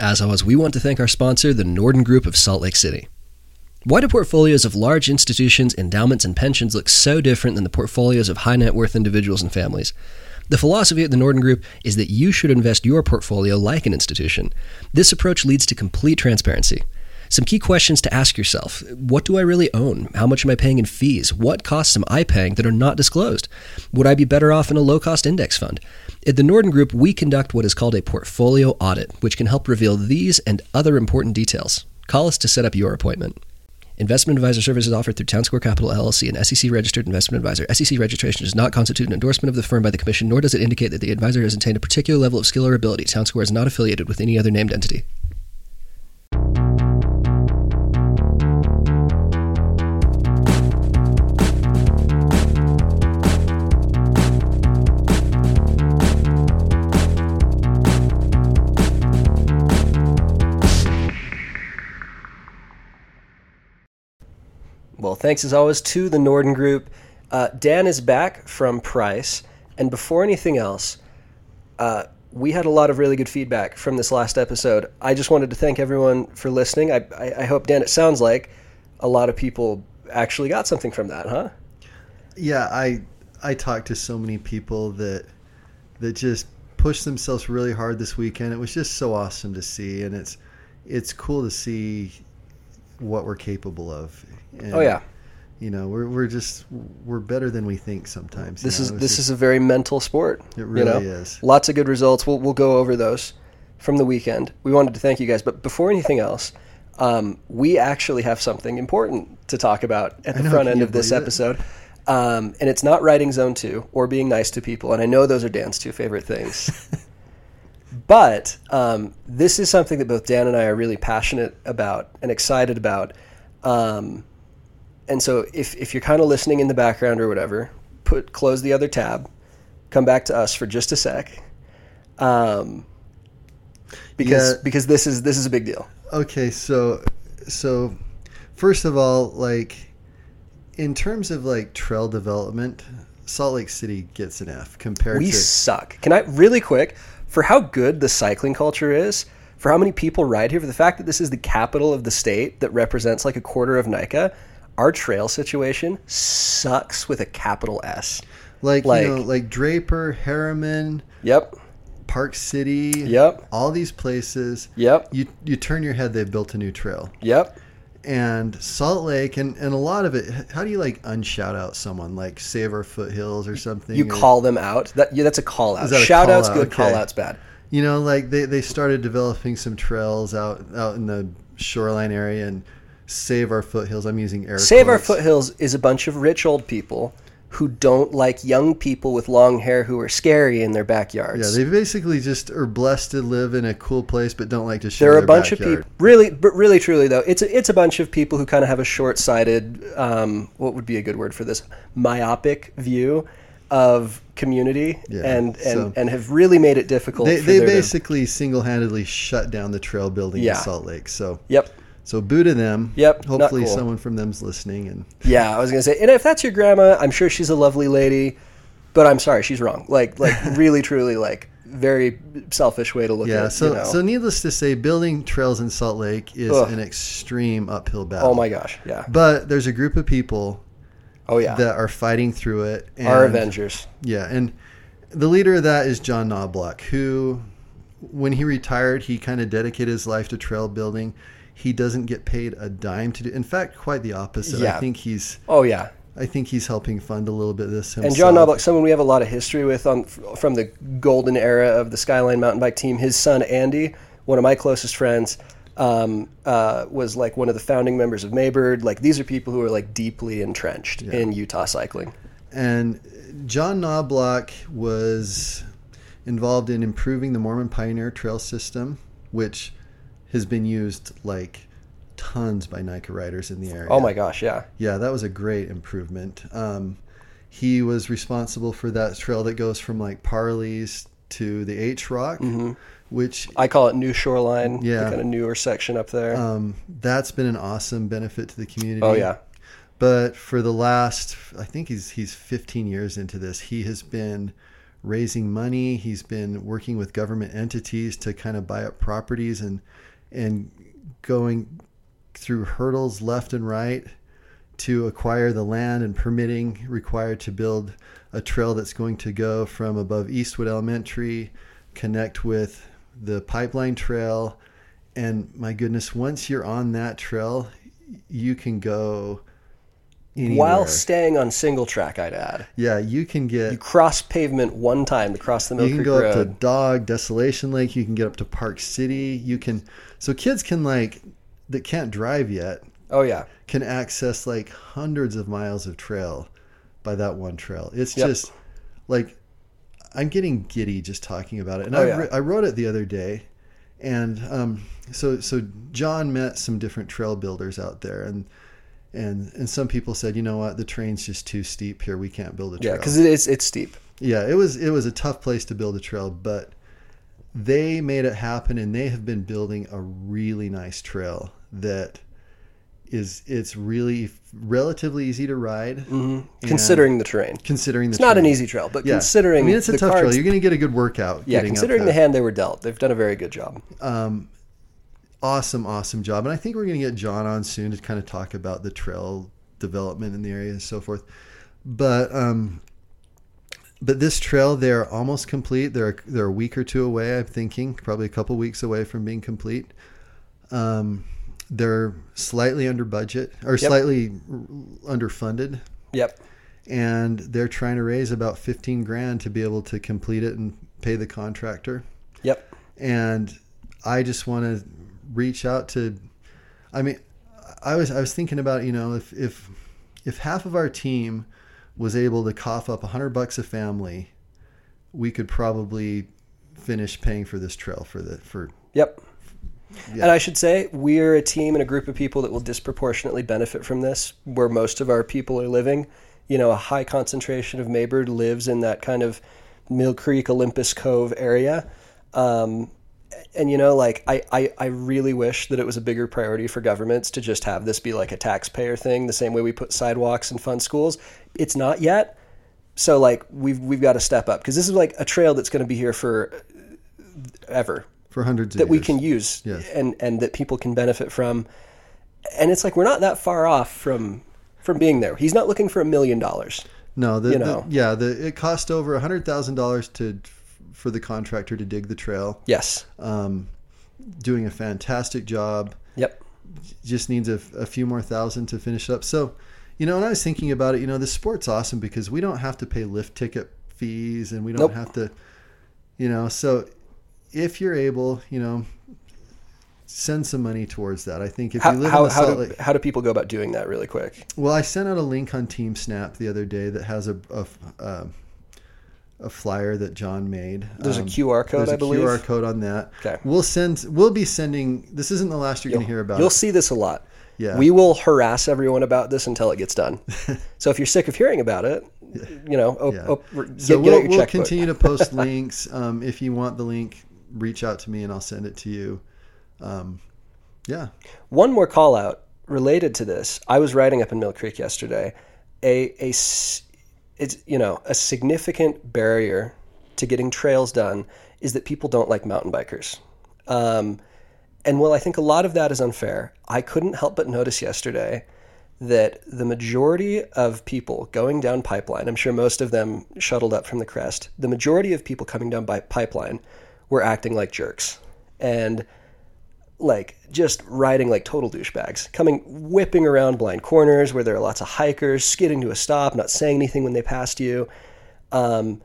As always, we want to thank our sponsor, the Norden Group of Salt Lake City. Why do portfolios of large institutions, endowments, and pensions look so different than the portfolios of high net worth individuals and families? The philosophy at the Norden Group is that you should invest your portfolio like an institution. This approach leads to complete transparency. Some key questions to ask yourself What do I really own? How much am I paying in fees? What costs am I paying that are not disclosed? Would I be better off in a low cost index fund? At the Norden Group, we conduct what is called a portfolio audit, which can help reveal these and other important details. Call us to set up your appointment. Investment advisor services offered through Town Square Capital LLC, an SEC registered investment advisor. SEC registration does not constitute an endorsement of the firm by the Commission, nor does it indicate that the advisor has attained a particular level of skill or ability. Town Square is not affiliated with any other named entity. Thanks as always to the Norden Group. Uh, Dan is back from Price. And before anything else, uh, we had a lot of really good feedback from this last episode. I just wanted to thank everyone for listening. I, I, I hope, Dan, it sounds like a lot of people actually got something from that, huh? Yeah, I I talked to so many people that that just pushed themselves really hard this weekend. It was just so awesome to see, and it's it's cool to see what we're capable of. And, Oh, yeah. you know we're we're just we're better than we think sometimes. This know? is this just- is a very mental sport. It you really know? is. Lots of good results. We'll we'll go over those from the weekend. We wanted to thank you guys, but before anything else, um, we actually have something important to talk about at the know, front end of this episode. Um, and it's not writing zone two or being nice to people. And I know those are Dan's two favorite things. but um, this is something that both Dan and I are really passionate about and excited about. Um, and so if, if you're kind of listening in the background or whatever, put close the other tab, come back to us for just a sec, um, because Yeah. because this is this is a big deal. Okay, so so first of all, like in terms of like trail development, Salt Lake City gets an F compared We to We suck. Can I really quick for how good the cycling culture is? For how many people ride here? For the fact that this is the capital of the state that represents like a quarter of NICA, our trail situation sucks with a capital S. like, like- you know like Draper, Herriman, Yep. Park City, Yep. all these places. Yep. You you turn your head, they've built a new trail. Yep. And Salt Lake and, and a lot of it how do you like unshout out someone like Save Our Foothills or something? You or- call them out. That yeah, that's a call out. Is that a Shout call outs out? good, Okay. call outs bad. you know like they, they started developing some trails out out in the shoreline area and save our foothills i'm using air Save Our. Foothills is a bunch of rich old people who don't like young people with long hair who are scary in their backyards. yeah they basically just are blessed to live in a cool place but don't like to share there are a bunch of people really but really truly though it's a, it's a bunch of people who kind of have a short-sighted um, what would be a good word for this myopic view of community Yeah, and and, so- and have really made it difficult they, for they there to- basically single-handedly shut down the trail building Yeah. in salt lake so yep so boo to them Yep, hopefully cool. someone from them's listening and yeah i was gonna say and if that's your grandma i'm sure she's a lovely lady but i'm sorry she's wrong like like really truly like very selfish way to look yeah at so you know. so needless to say building trails in salt lake is Ugh. an extreme uphill battle oh my gosh yeah but there's a group of people oh yeah that are fighting through it and our avengers Yeah, and the leader of that is John Knobloch, who, when he retired, he kind of dedicated his life to trail building. He doesn't get paid a dime to do. In fact, quite the opposite. Yeah. I think he's, oh yeah I think he's helping fund a little bit of this himself. And John Knobloch, someone we have a lot of history with on from the golden era of the Skyline mountain bike team. His son Andy, one of my closest friends, um, uh, was like one of the founding members of Maybird. Like these are people who are like deeply entrenched in Utah cycling. And John Knobloch was involved in improving the Mormon Pioneer Trail system, which has been used like tons by NICA riders in the area. Oh my gosh, yeah, Yeah, that was a great improvement. Um, he was responsible for that trail that goes from like Parley's to the H Rock, which I call it New Shoreline. Yeah. the kind of newer section up there. um, that's been an awesome benefit to the community. oh yeah, But for the last, I think he's he's 15 years into this. He has been raising money. He's been working with government entities to kind of buy up properties and and going through hurdles left and right to acquire the land and permitting required to build a trail that's going to go from above Eastwood Elementary, connect with the pipeline trail. And my goodness, once you're on that trail, you can go anywhere. While staying on single track, I'd add. yeah, you can get You cross pavement one time to cross the Mill you can Creek go Road. up to Dog, Desolation Lake. You can get up to Park City. You can, so kids can like that can't drive yet oh yeah, can access like hundreds of miles of trail by that one trail. It's Yep. just like I'm getting giddy just talking about it. And Oh, I, yeah. I wrote it the other day, and um, so so John met some different trail builders out there, and and and some people said, you know what, the train's just too steep here. We can't build a trail. yeah, because it's it's steep. Yeah, it was it was a tough place to build a trail, but they made it happen and they have been building a really nice trail that is it's really relatively easy to ride hmm Considering the terrain, considering the it's not an easy trail, but Yeah. considering I mean it's a the tough cards, trail. You're going to get a good workout yeah, considering the hand they were dealt, they've done a very good job. um awesome awesome job and I think we're going to get John on soon to kind of talk about the trail development in the area and so forth. But um but this trail they're almost complete they're they're a week or two away i'm thinking probably a couple weeks away from being complete um, they're slightly under budget or Yep. slightly underfunded Yep. and they're trying to raise about 15 grand to be able to complete it and pay the contractor Yep. and i just want to reach out to i mean i was i was thinking about you know if if if half of our team was able to cough up a 100 bucks a family we could probably finish paying for this trail for the for Yep. Yeah. And I should say, we're a team and a group of people that will disproportionately benefit from this, where most of our people are living. You know, a high concentration of Maybird lives in that kind of Mill Creek, Olympus Cove area. Um, and, you know, like, I, I, I really wish that it was a bigger priority for governments to just have this be like a taxpayer thing, the same way we put sidewalks and fund schools. It's not yet. So, like, we've, we've got to step up because this is like a trail that's going to be here for uh, ever for hundreds of that we can use Yes. and and that people can benefit from and it's like we're not that far off from from being there he's not looking for a million dollars no the, you the- yeah the it cost over a hundred thousand dollars to for the contractor to dig the trail yes um, doing a fantastic job yep just needs a, a few more thousand to finish up. So, you know, and I was thinking about it, you know, the sport's awesome because we don't have to pay lift ticket fees and we don't Nope. have to, you know, so if you're able, you know, send some money towards that. I think if how, you live how, in the how, do, Lake, how do people go about doing that really quick well, I sent out a link on Team Snap the other day that has a, a, a, a flyer that John made. there's Um, a qr code there's i a believe QR code on that. Okay. We'll send. We'll be sending. This isn't the last you're going to hear about. you'll it. see this a lot Yeah. we will harass everyone about this until it gets done so if you're sick of hearing about it you know op, Yeah. op, get, so we'll, we'll continue to post links. Um, if you want the link, reach out to me and I'll send it to you. Um, yeah. One more call out related to this. I was riding up in Mill Creek yesterday. A, a it's you know a significant barrier to getting trails done is that people don't like mountain bikers. Um, and while I think a lot of that is unfair, I couldn't help but notice yesterday that the majority of people going down pipeline, I'm sure most of them shuttled up from the crest, the majority of people coming down by pipeline were acting like jerks. And like just riding like total douchebags, coming whipping around blind corners where there are lots of hikers, skidding to a stop, not saying anything when they passed you. Um,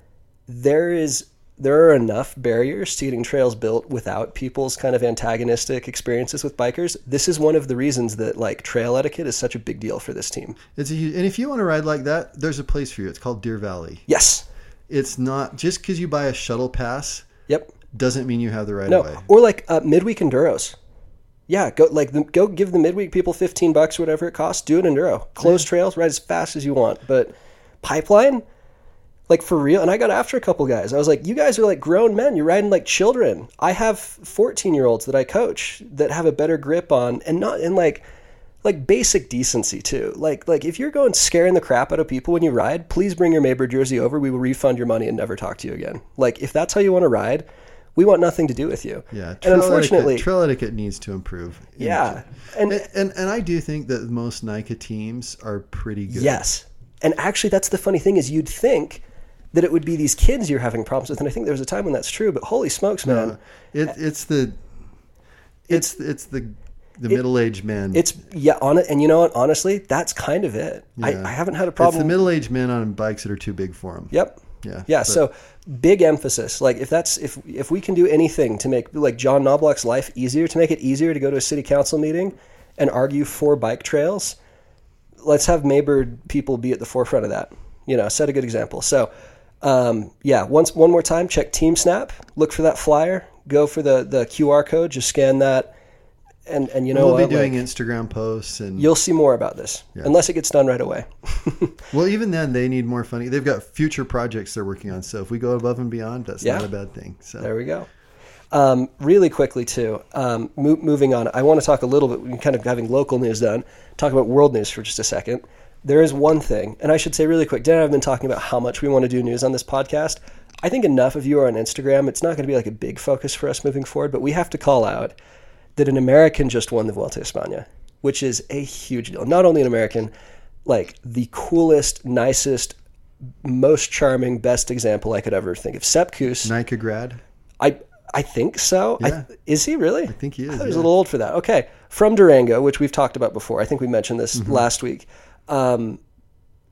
there is there are enough barriers to getting trails built without people's kind of antagonistic experiences with bikers. This is one of the reasons that like trail etiquette is such a big deal for this team. It's a, huge- and if you want to ride like that, there's a place for you. It's called Deer Valley. Yes. It's not just because you buy a shuttle pass Yep. doesn't mean you have the right No. of way. Or like uh, midweek enduros. Yeah, go like the, go give the midweek people fifteen bucks, whatever it costs. Do an enduro, closed trails, ride as fast as you want. But pipeline, like for real. And I got after a couple guys. I was like, you guys are like grown men. You're riding like children. I have fourteen year olds that I coach that have a better grip on, and not and like like basic decency too. Like like if you're going scaring the crap out of people when you ride, please bring your Maybird jersey over. We will refund your money and never talk to you again. Like if that's how you want to ride, we want nothing to do with you. Yeah, and unfortunately, etiquette, trail etiquette needs to improve. yeah, and and, and and I do think that most NICA teams are pretty good. Yes. And actually, that's the funny thing is you'd think that it would be these kids you're having problems with. And I think there was a time when that's true, but holy smokes, man. Uh, it, it's the it's it's the the middle aged men. It's, yeah, on it. And you know what? Honestly, that's kind of it. I, Yeah. I haven't had a problem. it's the middle aged men on bikes that are too big for them. Yep. Yeah. Yeah. but- So big emphasis. Like if that's if if we can do anything to make like John Knobloch's life easier, to make it easier to go to a city council meeting and argue for bike trails, let's have Maybird people be at the forefront of that. You know, set a good example. So um, yeah, once one more time, check Team Snap. Look for that flyer. Go for the the QR code. Just scan that. And and you know we'll what? be doing Like, Instagram posts and you'll see more about this unless it gets done right away. well, even then they need more funding. They've got future projects they're working on. So if we go above and beyond, that's Yeah. not a bad thing. So There we go. Um, really quickly, too, um, mo- moving on, I want to talk a little bit, we're kind of having local news done, talk about world news for just a second. There is one thing, and I should say really quick, Dan I have been talking about how much we want to do news on this podcast. I think enough of you are on Instagram. It's not going to be like a big focus for us moving forward, but we have to call out that an American just won the Vuelta a España, which is a huge deal. Not only an American, like the coolest, nicest, most charming, best example I could ever think of. Sepp Kuss. NICA grad. I I think so. Yeah. I, is he really? I think he is, I thought he was yeah. a little old for that. Okay, from Durango, which we've talked about before. I think we mentioned this Mm-hmm. last week. Um,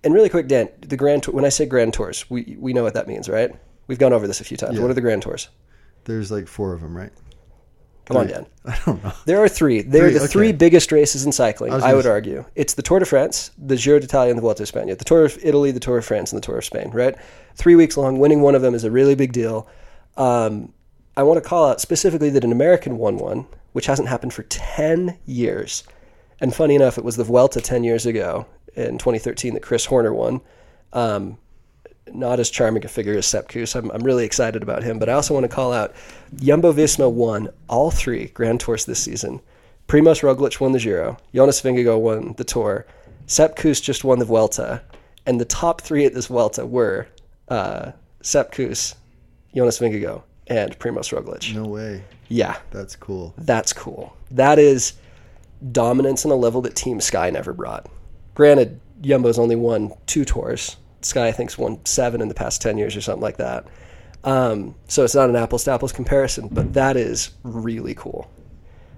and really quick, Dan, the grand tour. When I say grand tours, we we know what that means, right? We've gone over this a few times. Yeah. What are the grand tours? There's like four of them, right? Come on, Three. Dan. I don't know. There are three. They're Three, the okay. three biggest races in cycling, was I, would say- argue. It's the Tour de France, the Giro d'Italia, and the Vuelta a España. The Tour of Italy, the Tour of France, and the Tour of Spain, right? Three weeks long. Winning one of them is a really big deal. Um, I want to call out specifically that an American won one, which hasn't happened for 10 years. And funny enough, it was the Vuelta 10 years ago in 2013 that Chris Horner won. Um, not as charming a figure as Sepp Kuss. I'm, I'm really excited about him, but I also want to call out Jumbo Visma won all three Grand Tours this season. Primoz Roglic won the Giro. Jonas Vingegaard won the Tour. Sepp Kuss just won the Vuelta, and the top three at this Vuelta were uh, Sepp Kuss, Jonas Vingegaard, and Primoz Roglic. No way. Yeah, That's cool. that's cool. That is dominance on a level that Team Sky never brought. Granted, Jumbo's only won two tours. Sky, I think's won seven in the past ten years or something like that. Um, so it's not an apples to apples comparison, but that is really cool,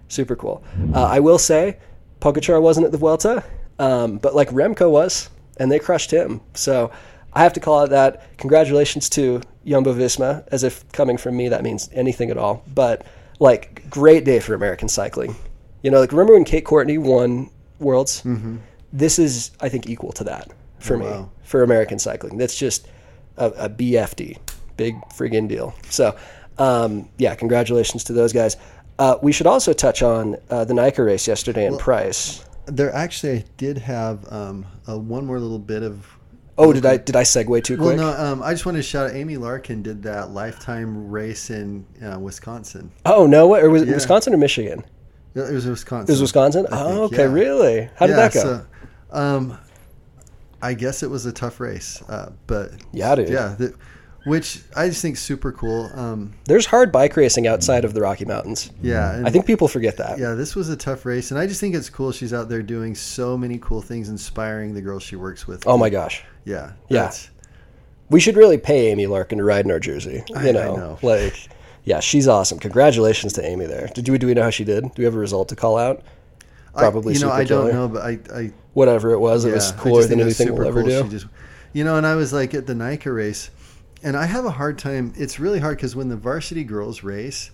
super cool. Uh, I will say, Pogacar wasn't at the Vuelta, um, but like Remco was, and they crushed him. So I have to call out that congratulations to Jumbo Visma, as if coming from me that means anything at all. But like, great day for American cycling. You know, like remember when Kate Courtney won Worlds? Mm-hmm. This is, I think, equal to that for me wow. for American cycling. That's just a, a BFD, big friggin' deal. So, um, yeah, congratulations to those guys. Uh, we should also touch on uh, the NICA race yesterday in Price. There actually I did have um, a, one more little bit of. Oh, did I did I segue too quick? Well, no, um, I just wanted to shout out Amy Larkin did that lifetime race in uh, Wisconsin. Oh no, what, or was it Yeah. Wisconsin or Michigan? It was Wisconsin. It was Wisconsin. I Oh, think, okay, yeah. really? How did Yeah, that go? So, um, I guess it was a tough race, uh, but Yeah, dude. yeah, the, which I just think super cool. Um, There's hard bike racing outside of the Rocky Mountains. yeah, I think people forget that. yeah, this was a tough race, and I just think it's cool. She's out there doing so many cool things, inspiring the girls she works with. Oh my gosh. yeah, Yeah. We should really pay Amy Larkin to ride in our jersey. You I- I know, know. like, yeah, she's awesome. Congratulations to Amy there. Did we do we know how she did? Do we have a result to call out? Probably I, you know, I don't killer. know, but I, I Whatever it was, it was cooler than anything we'll super ever cool. do. Just, you know, and I was like at the NICA race, and I have a hard time. It's really hard because when the varsity girls race,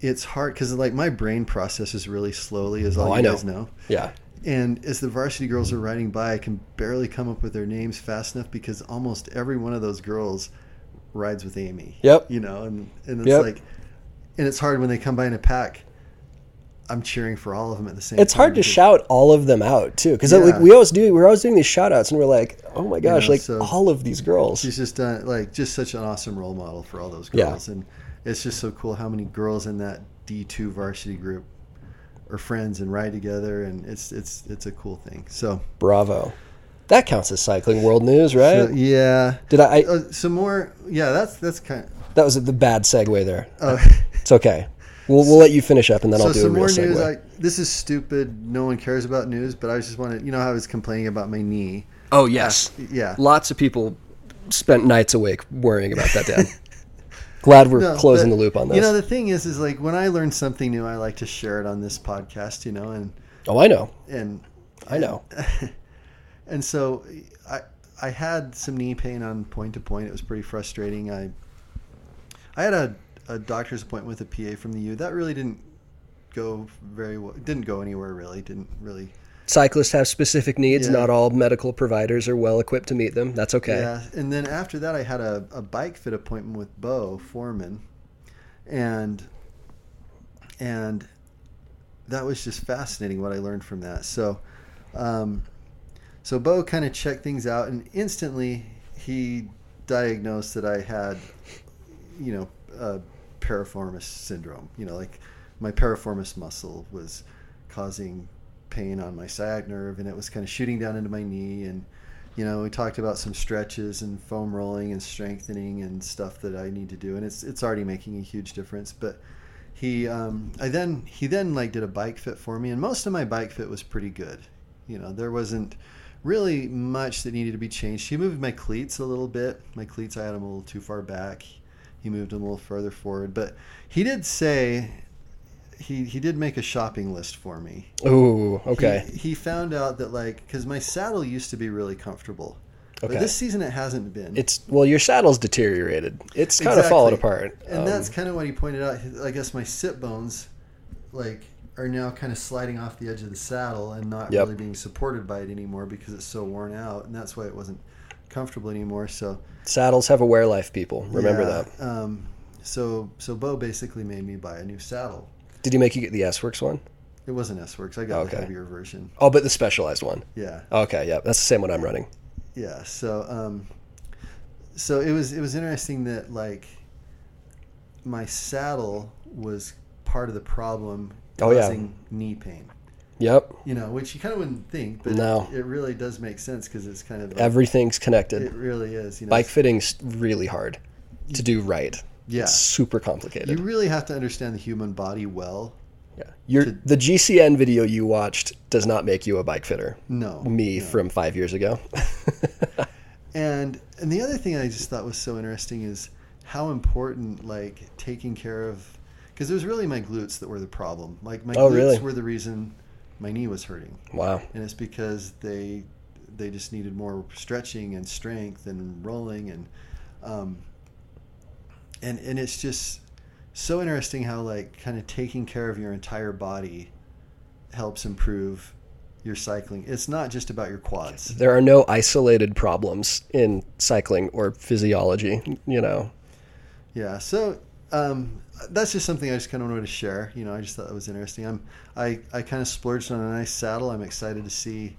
it's hard because like my brain processes really slowly, as oh, all Oh, you I know. guys know. yeah, And as the varsity girls are riding by, I can barely come up with their names fast enough because almost every one of those girls rides with Amy. Yep. You know, and, and it's Yep. like, and it's hard when they come by in a pack. I'm cheering for all of them at the same time. it's time. hard to because- shout all of them out too, because Yeah. like we always do. We're always doing these shout outs, and we're like, oh my gosh, know, like so- all of these girls. She's just done like just such an awesome role model for all those Yeah. girls, and it's just so cool how many girls in that D two varsity group are friends and ride together, and it's it's it's a cool thing. So Bravo. That counts as cycling world news, right? so, yeah. Did I, I? Uh, some more, yeah. That's that's kind. Of, That was the bad segue there. uh, It's okay. We'll we'll let you finish up, and then so I'll do a some real more segue. news. I, this is stupid. No one cares about news, but I just wanted. You know how I was complaining about my knee. oh yes, uh, Yeah. lots of people spent nights awake worrying about that. Dan. Glad we're No, closing but, the loop on this. You know, the thing is, is like when I learn something new, I like to share it on this podcast. You know, and oh, I know. and I know. and so I I had some knee pain on point to point. It was pretty frustrating. I I had a, a doctor's appointment with a PA from the U. That really didn't go very well. Didn't go anywhere really. Didn't really. Cyclists have specific needs. Yeah. Not all medical providers are well equipped to meet them. That's okay. Yeah. And then after that, I had a, a bike fit appointment with Bo Foreman, and and that was just fascinating what I learned from that. So, um, so Bo kind of checked things out, and instantly he diagnosed that I had, you know, uh, piriformis syndrome. You know, like my piriformis muscle was causing pain on my sciatic nerve, and it was kind of shooting down into my knee. And you know, we talked about some stretches and foam rolling and strengthening and stuff that I need to do, and it's it's already making a huge difference. But he, um, I then he then like did a bike fit for me, and most of my bike fit was pretty good. You know, there wasn't really much that needed to be changed. He moved my cleats a little bit. My cleats, I had them a little too far back. He moved a little further forward, but he did say he he did make a shopping list for me. Ooh, okay. He, he found out that like because my saddle used to be really comfortable, Okay. but this season it hasn't been. It's well, your saddle's deteriorated. It's kind of fallen apart. and Um, that's kind of what he pointed out. I guess my sit bones, like, are now kind of sliding off the edge of the saddle and not Yep. really being supported by it anymore because it's so worn out, and that's why it wasn't comfortable anymore. So saddles have a wear life. People remember yeah, that. Um, so so Bo basically made me buy a new saddle. Did he make you get the S Works one? It wasn't S Works. I got Okay. the heavier version. Oh, but the specialized one. Yeah. Okay, yeah, that's the same one I'm running. yeah so um so it was it was interesting that like my saddle was part of the problem Oh, yeah. causing knee pain Yep, you know which you kind of wouldn't think but No. it, it really does make sense because it's kind of like- everything's connected. it really is you know Bike fitting's really hard to do right. yeah It's super complicated. you really have to understand the human body well yeah. Your to- the GCN video you watched does not make you a bike fitter. no Me no. from five years ago. And and the other thing I just thought was so interesting is how important like taking care of because it was really my glutes that were the problem. Like my Oh, glutes really? were the reason my knee was hurting, wow. and it's because they they just needed more stretching and strength and rolling and um, and and it's just so interesting how like kind of taking care of your entire body helps improve your cycling. It's not just about your quads. There are no isolated problems in cycling or physiology. You know. Yeah, so um, that's just something I just kind of wanted to share. You know, I just thought that was interesting. I'm I, I kind of splurged on a nice saddle. I'm excited to see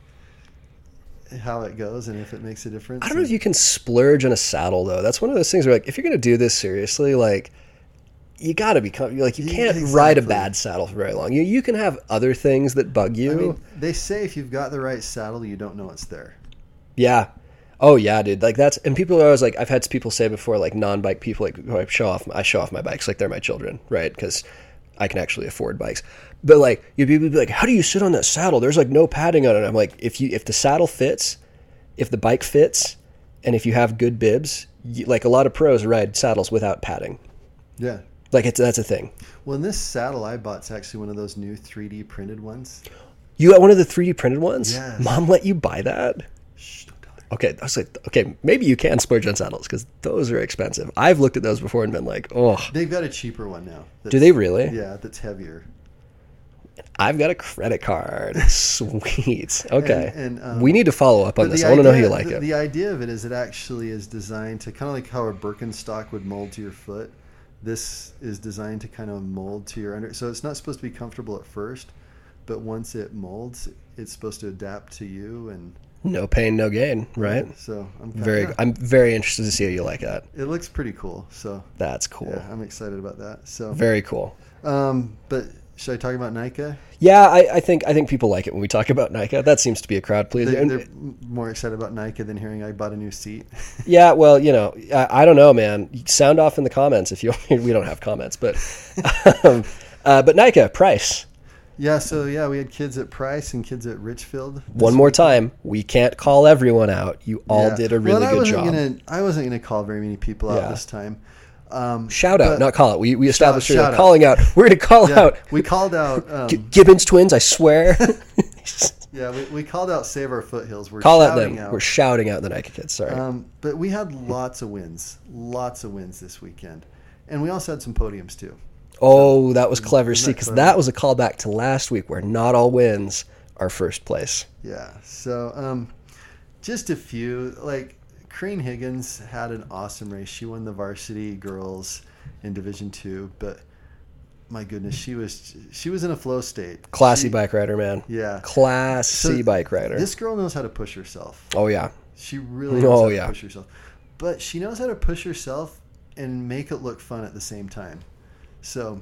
how it goes and if it makes a difference. I don't know if you can splurge on a saddle though. That's one of those things where like if you're gonna do this seriously, like you got to be com- like you can't ride a bad saddle for very long. You you can have other things that bug you. I mean, they say if you've got the right saddle, you don't know it's there. yeah. Oh yeah, dude. Like that's and people are always like I've had people say before like non-bike people like who I show off I show off my bikes like they're my children, right? Because I can actually afford bikes. But like you'd be like, how do you sit on that saddle? There's like no padding on it. I'm like, if you if the saddle fits, if the bike fits, and if you have good bibs, you, like a lot of pros ride saddles without padding. Yeah. Like it's that's a thing. Well, and this saddle I bought's actually one of those new 3D printed ones. You got one of the 3D printed ones? Yes. Mom let you buy that? Shh, don't tell her. Okay, I was like, okay, maybe you can splurge on sandals because those are expensive. I've looked at those before and been like, oh, They've got a cheaper one now. do they really? Yeah, that's heavier. I've got a credit card. Sweet. Okay. And- and, um, we need to follow up on this. I want to know how you like the, it. The idea of it is it actually is designed to kind of like how a Birkenstock would mold to your foot. This is designed to kind of mold to your under. So it's not supposed to be comfortable at first, but once it molds, it's supposed to adapt to you. And no pain, no gain, right? So I'm Very. I'm very interested to see how you like that. It looks pretty cool. So That's cool. yeah, I'm excited about that. So Very cool. Um, but should I talk about NICA? Yeah, I, I think I think people like it when we talk about NICA. That seems to be a crowd pleaser. They, And- they're more excited about NICA than hearing I bought a new seat. Yeah, well, you know, I, I don't know, man. Sound off in the comments if you. we don't have comments, but um, uh, but NICA price. Yeah, so yeah, we had kids at Price and kids at Richfield. One more time, we can't call everyone out. You all Yeah. did a Well, really I good job. Gonna, I wasn't going to call very many people out Yeah. this time. Um, Shout out, not call out. We we established shout earlier, out. calling out. We're gonna call yeah, out we called out. Um, G- Gibbons twins. I swear. yeah, we, we called out Save Our Foothills. We're call out them. out. We're shouting out the NICA kids. Sorry. Um, but we had lots of wins, lots of wins this weekend, and we also had some podiums too. Oh, that was clever. See, because that was a callback to last week, where not all wins are first place. Yeah. So um, just a few. Like Crane Higgins had an awesome race. She won the varsity girls in Division Two, but my goodness, she was she was in a flow state. Classy She- bike rider, man. Yeah. Classy So bike rider. This girl knows how to push herself. oh yeah. She really knows Oh, how to yeah. push herself. But she knows how to push herself and make it look fun at the same time. So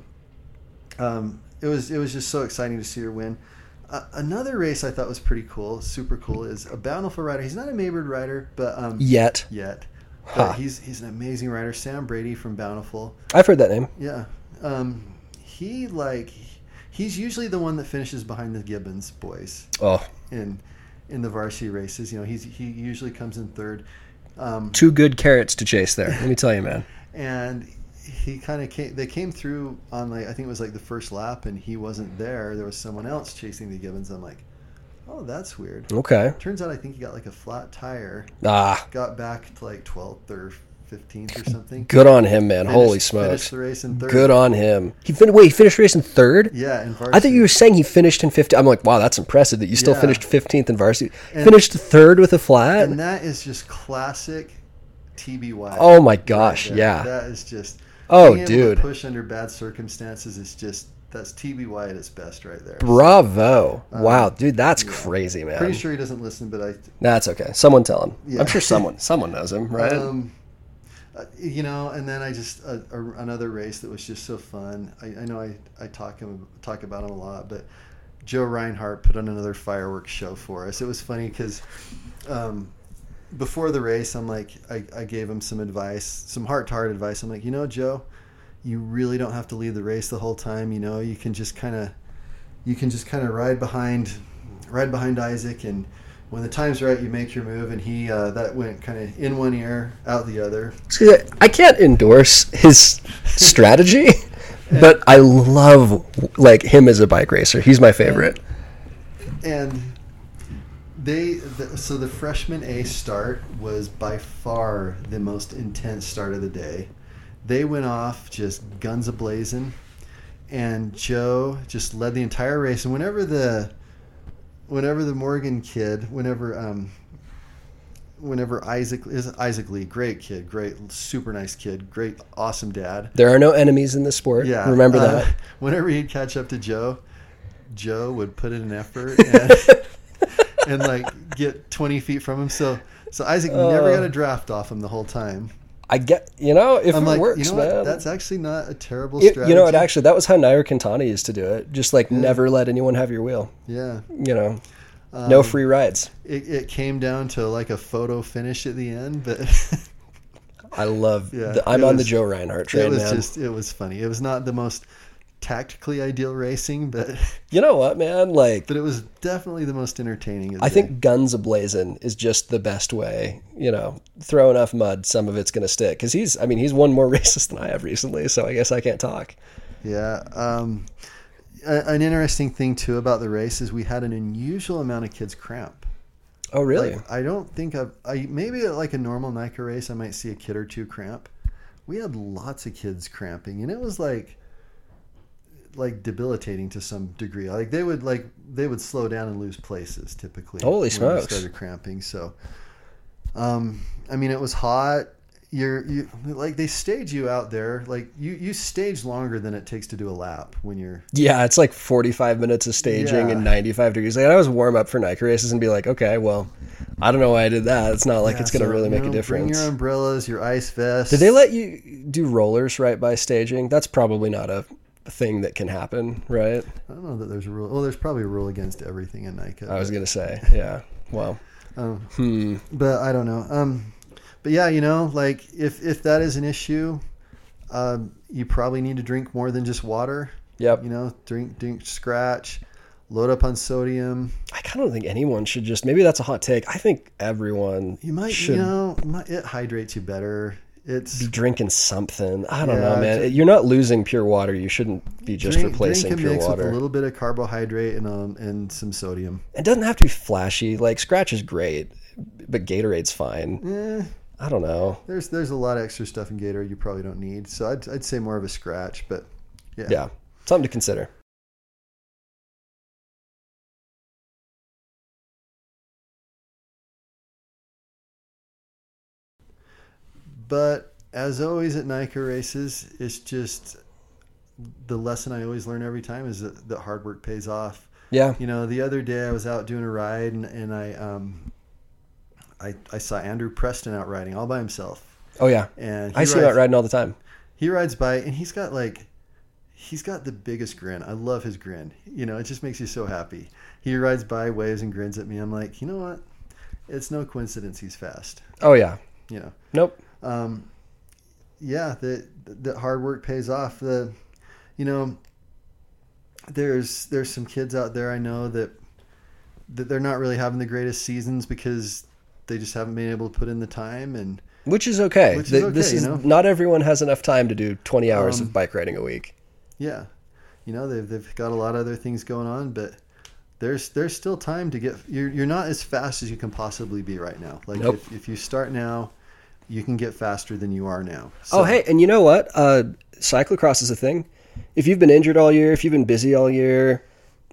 um, it was it was just so exciting to see her win. Uh, another race I thought was pretty cool, super cool, is a Bountiful rider. He's not a Maybird rider, but um, Yet. yet, Huh. he's he's an amazing rider. Sam Brady from Bountiful. I've heard that name. Yeah, um, he like he's usually the one that finishes behind the Gibbons boys Oh, in in the varsity races. You know, he's he usually comes in third. Um, two good carrots to chase there. Let me tell you, man. and he kind of came. They came through on like I think it was like the first lap, and he wasn't there. There was someone else chasing the Gibbons. I'm like, oh, that's weird. Okay. Turns out I think he got like a flat tire. Ah, Got back to like 12th or 15th or something. good on him, man. Finished- Holy Finished smokes. the race in third. Good on him. He fin- wait. He finished racing third. Yeah, in varsity. I thought you were saying he finished in 15. I'm like, wow, that's impressive that you still Yeah. finished 15th in varsity. And- finished third with a flat. And that is just classic TBY. Oh my gosh, there. yeah. That is just. Oh, dude. Push under bad circumstances is just that's TBY at its best right there. Bravo. wow, Um, dude, that's yeah. crazy, man. Pretty sure he doesn't listen, but I That's okay. Someone tell him. Yeah. I'm sure someone someone knows him, right? Um, uh, you know, and then I just uh, a, another race that was just so fun. I, I know I, I talk him talk about him a lot, but Joe Reinhardt put on another fireworks show for us. It was funny because um, before the race, I'm like I, I gave him some advice, some heart to heart advice. I'm like, you know, Joe, you really don't have to lead the race the whole time. You know, you can just kind of you can just kind of ride behind ride behind Isaac and when the time's right you make your move and he uh, that went kind of in one ear out the other I can't endorse his strategy, but I love like him as a bike racer. He's my favorite. and they the, so the freshman A start was by far the most intense start of the day they went off just guns a blazing and Joe just led the entire race and whenever the whenever the Morgan kid whenever um whenever Isaac is Isaac Lee great kid great super nice kid great awesome dad There are no enemies in this sport. yeah remember uh, that. whenever he'd catch up to Joe Joe would put in an effort and, and like get 20 feet from him so so Isaac never Oh. got a draft off him the whole time I get you know if I'm it like works, you know man. what that's actually not a terrible It- strategy you know what? Actually, that was how Nairo Quintana used to do it. Just like never let anyone have your wheel. yeah You know, no Um, free rides. it, it came down to like a photo finish at the end but I love. Yeah, the, I'm it on the Joe Reinhardt it train, was man. just it was funny it was not the most tactically ideal racing but You know what, man? Like, but it was definitely the most entertaining of the I think guns ablazing is just the best way. You know, throw enough mud, some of it's gonna stick. Because he's, I mean, he's won more races than I have recently, so I guess I can't talk. Yeah. Um, a- an interesting thing too about the race is we had an unusual amount of kids cramp. Oh, really? Like, I don't think I've. I maybe at like a normal NICA race, I might see a kid or two cramp. We had lots of kids cramping, and it was like like debilitating to some degree. Like they would like they would slow down and lose places typically. Holy smokes. Started cramping. So, um, I mean, it was hot. You're you like they stage you out there. Like you you stage longer than it takes to do a lap when you're yeah, it's like 45 minutes of staging Yeah. and 95 degrees. Like, I was warm up for NICA races and be like, okay, well, I don't know why I did that. It's not like Yeah, it's gonna so, really make know, a Bring difference. your umbrellas, your ice vest. Did they let you do rollers right by staging? That's probably not a thing that can happen, right? I don't know that there's a rule. Well, there's probably a rule against everything in NICA. I was gonna say, yeah. Well, Um, hmm. but I don't know. Um, but yeah, you know, like if if that is an issue, um, you probably need to drink more than just water. Yep. You know, drink drink scratch, load up on sodium. I kind of think anyone should just. Maybe that's a hot take. I think everyone You might, should you know, might, it hydrates you better. It's be drinking something. I don't Yeah, know, man. ju- You're not losing pure water. You shouldn't be just drink, replacing drink pure mix water. with a little bit of carbohydrate and um and some sodium. It doesn't have to be flashy. Like Scratch is great, but Gatorade's fine. Eh, I don't know. there's there's a lot of extra stuff in Gatorade you probably don't need. So I'd I'd say more of a scratch, but yeah. Yeah, something to consider. But as always at NICA races, it's just the lesson I always learn every time is that, that hard work pays off. Yeah. You know, the other day I was out doing a ride and, and I um I I saw Andrew Preston out riding all by himself. Oh yeah. And I see him out riding all the time. he rides by and he's got like he's got the biggest grin. I love his grin. You know, it just makes you so happy. He rides by, waves and grins at me. I'm like, you know what? It's no coincidence he's fast. Oh yeah. You know. Nope. Um, yeah, that that hard work pays off. The, you know, there's there's some kids out there I know that that they're not really having the greatest seasons because they just haven't been able to put in the time and Which is okay. Which is Th- okay, this you is know? not everyone has enough time to do 20 hours Um, of bike riding a week. yeah, you know they've they've got a lot of other things going on, but there's there's still time to get. You're you're not as fast as you can possibly be right now. Like Nope. if, if you start now, you can get faster than you are now. oh hey, and you know what? Uh, cyclocross is a thing. If you've been injured all year, if you've been busy all year,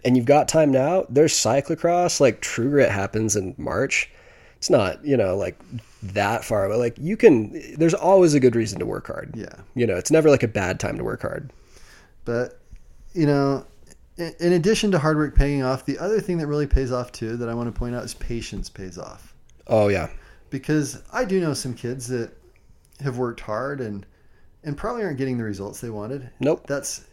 and you've got time now, there's cyclocross. Like True Grit happens in March. It's not you know like that far, but like you can. There's always a good reason to work hard. yeah. You know, it's never like a bad time to work hard. But you know, in, in addition to hard work paying off, the other thing that really pays off too that I want to point out is patience pays off. Oh yeah, Because I do know some kids that have worked hard and and probably aren't getting the results they wanted. nope, That's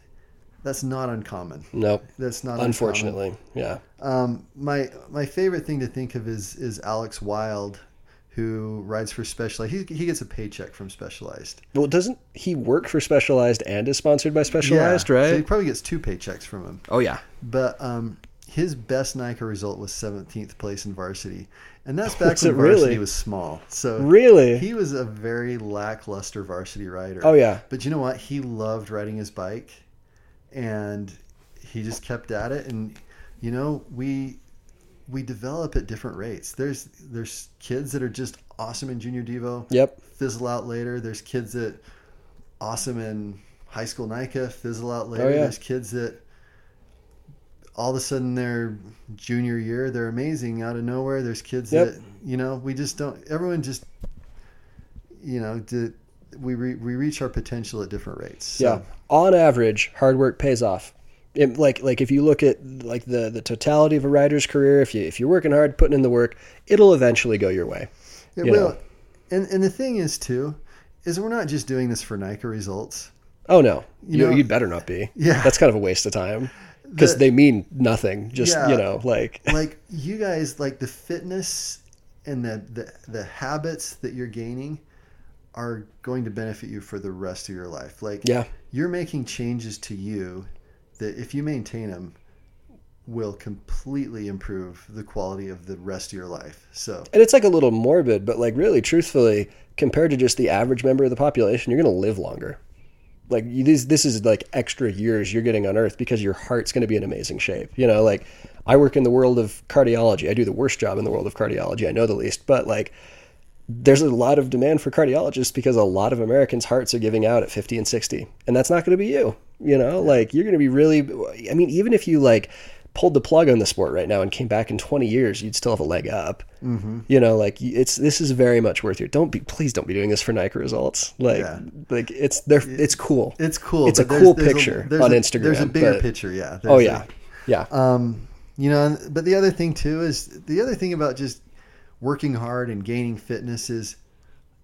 that's not uncommon. nope. That's not uncommon. Unfortunately, yeah. Um, my my favorite thing to think of is is Alex Wild, who rides for Specialized. He he gets a paycheck from Specialized. Well, doesn't he work for Specialized and is sponsored by Specialized, Yeah, right? So he probably gets two paychecks from him. oh yeah. But um, his best NICA result was 17th place in varsity, and that's back Was when it varsity really? was small. So Really? he was a very lackluster varsity rider. oh yeah. But you know what? He loved riding his bike, and he just kept at it. And you know, we we develop at different rates. There's there's kids that are just awesome in junior devo, Yep. fizzle out later. There's kids that awesome in high school NICA, fizzle out oh, later. Oh, yeah. There's kids that all of a sudden their junior year they're amazing out of nowhere. There's kids Yep. that you know we just don't. Everyone just you know did, we re, we reach our potential at different rates. So, Yeah. On average, hard work pays off. It, like like if you look at like the the totality of a rider's career, if you if you're working hard, putting in the work, it'll eventually go your way. It you will. know. And and the thing is too, is we're not just doing this for NICA results. Oh no, You you, know- you'd better not be. Yeah. That's kind of a waste of time because The- they mean nothing. Just Yeah. you know, like like you guys like the fitness and the, the the habits that you're gaining are going to benefit you for the rest of your life like yeah, you're making changes to you that if you maintain them will completely improve the quality of the rest of your life so and it's like a little morbid, but like really, truthfully, compared to just the average member of the population, you're going to live longer. Like this, this is like extra years you're getting on Earth because your heart's going to be in amazing shape. You know, like I work in the world of cardiology. I do the worst job in the world of cardiology. I know the least, but like there's a lot of demand for cardiologists because a lot of Americans' hearts are giving out at 50 and 60. And that's not going to be you. You know, like you're going to be really, I mean, even if you like pulled the plug on the sport right now and came back in 20 years, you'd still have a leg up. Mm-hmm. You know, like it's, this is very much worth your, don't be, please don't be doing this for NICA results. Like, Yeah. like it's, they're, it's cool. it's cool It's a there's- cool there's picture there's on a, Instagram, there's a bigger but- picture yeah oh There's yeah. Yeah. a- um you know but the other thing too is the other thing about just working hard and gaining fitness is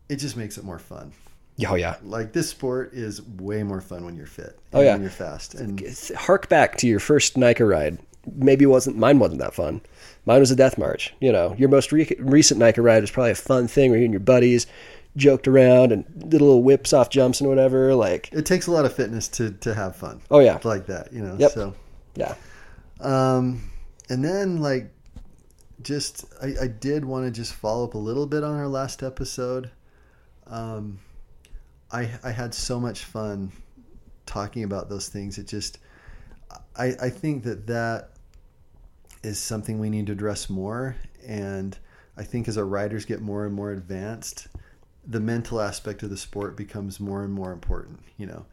it just makes it more fun Oh yeah. Like this sport is way more fun when you're fit. Oh, yeah. when you're fast. And Hark back to your first NICA ride. Maybe it wasn't mine. wasn't that fun. Mine was a death march. You know, your most re- recent NICA ride was probably a fun thing where you and your buddies joked around and did little whips off jumps and whatever. Like, it takes a lot of fitness to to have fun oh yeah, like that. You know. Yep. So. yeah, Um, and then like, just I, I did want to just follow up a little bit on our last episode. Um, I I had so much fun talking about those things. It just I I think that that is something we need to address more. And I think as our riders get more and more advanced, the mental aspect of the sport becomes more and more important. You know.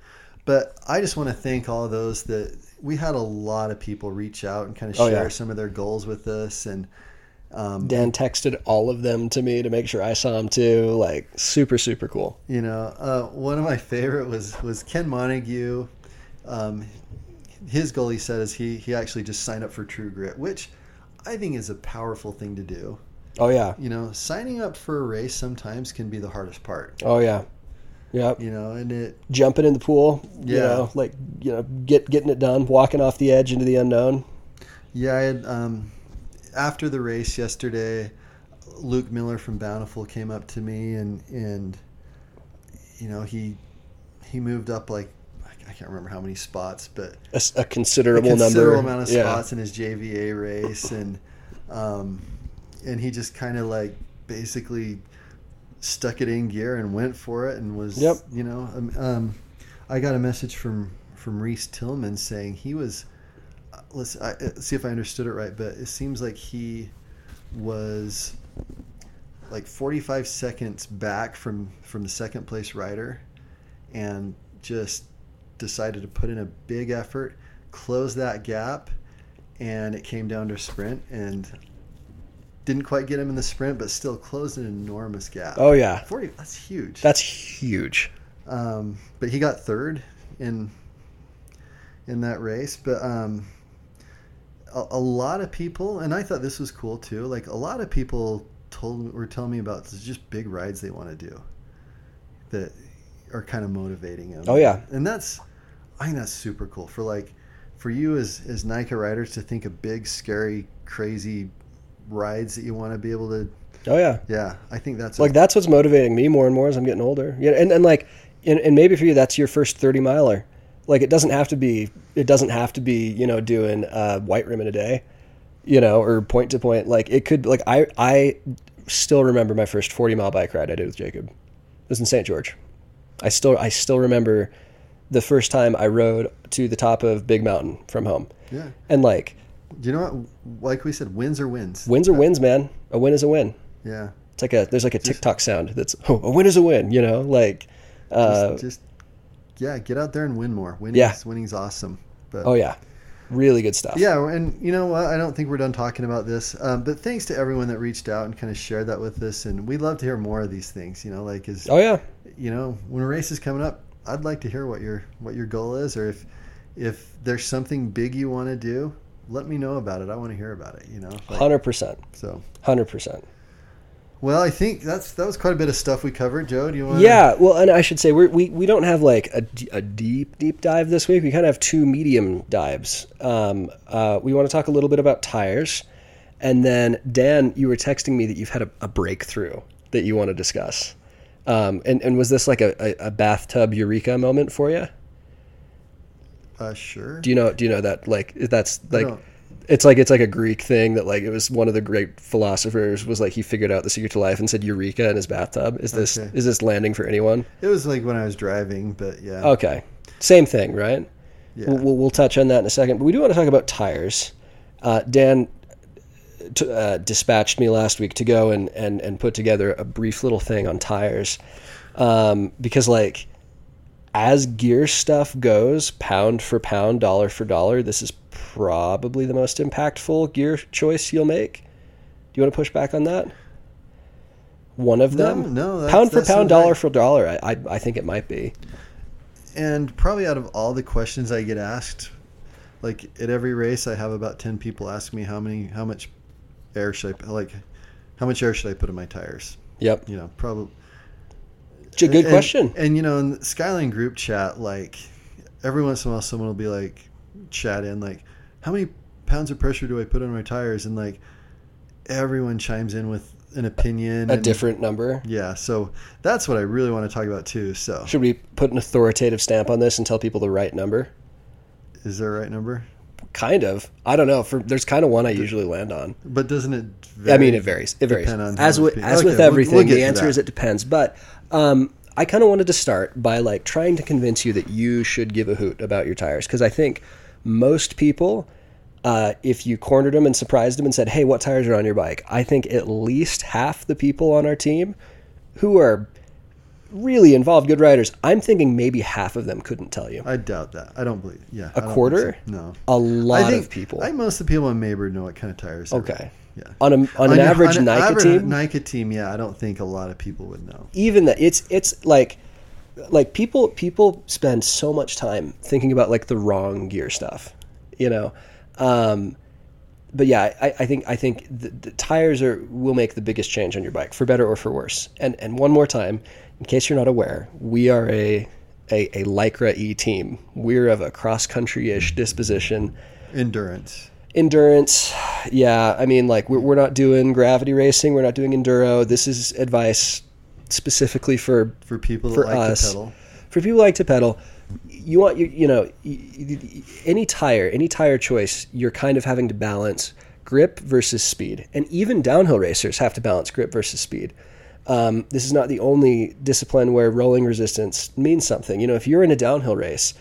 But I just want to thank all of those that we had a lot of people reach out and kind of Oh, share yeah. some of their goals with us and um, Dan texted all of them to me to make sure I saw them too. Like, super super cool. You know, uh, one of my favorite was was Ken Montague. Um, his goal, he said, is he he actually just signed up for True Grit, which I think is a powerful thing to do. Oh yeah, You know, signing up for a race sometimes can be the hardest part. oh yeah, yep. You know, and it Jumping in the pool. You Yeah. know, like you know, get getting it done, walking off the edge into the unknown. Yeah, I had um, after the race yesterday, Luke Miller from Bountiful came up to me and and you know he he moved up like I can't remember how many spots, but a considerable, considerable number. amount of Yeah. spots in his JVA race, and um, and he just kind of like basically stuck it in gear and went for it, and was Yep. you know um, um, I got a message from from Reese Tillman saying he was uh, let's, I, let's see if I understood it right, but it seems like he was like 45 seconds back from from the second place rider and just decided to put in a big effort close that gap and it came down to a sprint and didn't quite get him in the sprint but still closed an enormous gap Oh yeah, 40 that's huge that's huge. um, but he got third in in that race. But um, a, a lot of people, and I thought this was cool too. Like a lot of people told me, were telling me about this, just big rides they want to do that are kind of motivating them. Oh, yeah. and that's I think that's super cool for like for you as as NICA riders to think of big, scary, crazy rides that you want to be able to. Oh yeah. Yeah, I think that's like that's what's motivating me more and more as I'm getting older. Yeah, and, and like, and, and maybe for you that's your first thirty miler. Like it doesn't have to be. It doesn't have to be. You know, doing uh, white rim in a day. You know, or point to point. Like it could. Like I I still remember my first forty mile bike ride I did with Jacob. It was in St. George. I still I still remember the first time I rode to the top of Big Mountain from home. yeah. And like Do you know what? Like we said, wins are wins. wins are wins, man. A win is a win. Yeah. It's like a there's like a TikTok sound that's oh, a win is a win, you know, like uh, just, just yeah, get out there and win more. Winning's, Yeah. winning's awesome. But oh yeah, really good stuff. yeah, and you know what? I don't think we're done talking about this. Um, but thanks to everyone that reached out and kind of shared that with us, and we'd love to hear more of these things. You know, like is Oh yeah, you know when a race is coming up, I'd like to hear what your what your goal is, or if if there's something big you want to do, let me know about it. I want to hear about it. You know, Like, hundred percent, so. hundred percent. Well, I think that's that was quite a bit of stuff we covered. Joe, do you want? Yeah, well, and I should say we're, we we don't have like a, a deep deep dive this week. We kind of have two medium dives. Um, uh, we want to talk a little bit about tires, and then Dan, you were texting me that you've had a, a breakthrough that you want to discuss. Um, and and was this like a, a, a bathtub eureka moment for you? Uh, sure. Do you know? Do you know that? Like that's like it's like it's like a Greek thing that like it was one of the great philosophers was like he figured out the secret to life and said eureka in his bathtub. Is this Okay. is this landing for anyone? It was like when I was driving, but yeah. Okay, same thing, right? yeah. We'll, we'll, we'll touch on that in a second, but we do want to talk about tires. Uh, Dan t- uh, dispatched me last week to go and, and, and put together a brief little thing on tires um, because like as gear stuff goes, pound for pound, dollar for dollar, this is probably the most impactful gear choice you'll make. Do you want to push back on that? One of them, no, that's- pound for pound, right. dollar for dollar. I, I I think it might be. and probably out of all the questions I get asked, like at every race, I have about ten people ask me how many, how much air should I like, how much air should I put in my tires? Yep. You know, probably It's a good And- question. And, you know, in the Skyline group chat, like every once in a while, someone will be like, chat in like, how many pounds of pressure do I put on my tires? And like everyone chimes in with an opinion. A and- different number. Yeah, so that's what I really want to talk about too. So, Should we put an authoritative stamp on this and tell people the right number? is there a right number? Kind of. I don't know. For there's kind of one I usually land on. But doesn't it? I mean, it varies. It varies. As with as people- with Okay, we'll- everything, we'll the answer is it depends. But um, I kind of wanted to start by like trying to convince you that you should give a hoot about your tires because I think most people, uh, if you cornered them and surprised them and said, "Hey, what tires are on your bike?" I think at least half the people on our team who are really involved, good riders, I'm thinking maybe half of them couldn't tell you. I doubt that. I don't believe. Yeah, a quarter? so. No, A lot I think of people. I think most of the people in Maybird know what kind of tires. they're Okay. Yeah. on a on an your- average on NICA average team, NICA team, yeah, I don't think a lot of people would know. even that it's it's like like people people spend so much time thinking about like the wrong gear stuff you know um but yeah i, I think i think the, the tires are will make the biggest change on your bike for better or for worse and and one more time in case you're not aware we are a a, a lycra e team we're of a cross country-ish disposition Endurance. endurance yeah i mean like we're, we're not doing gravity racing we're not doing enduro this is advice specifically for For people that For like us. to pedal. for people who like to pedal you want you, you know any tire any tire choice you're kind of having to balance grip versus speed and even downhill racers have to balance grip versus speed um, this is not the only discipline where rolling resistance means something you know if you're in a downhill race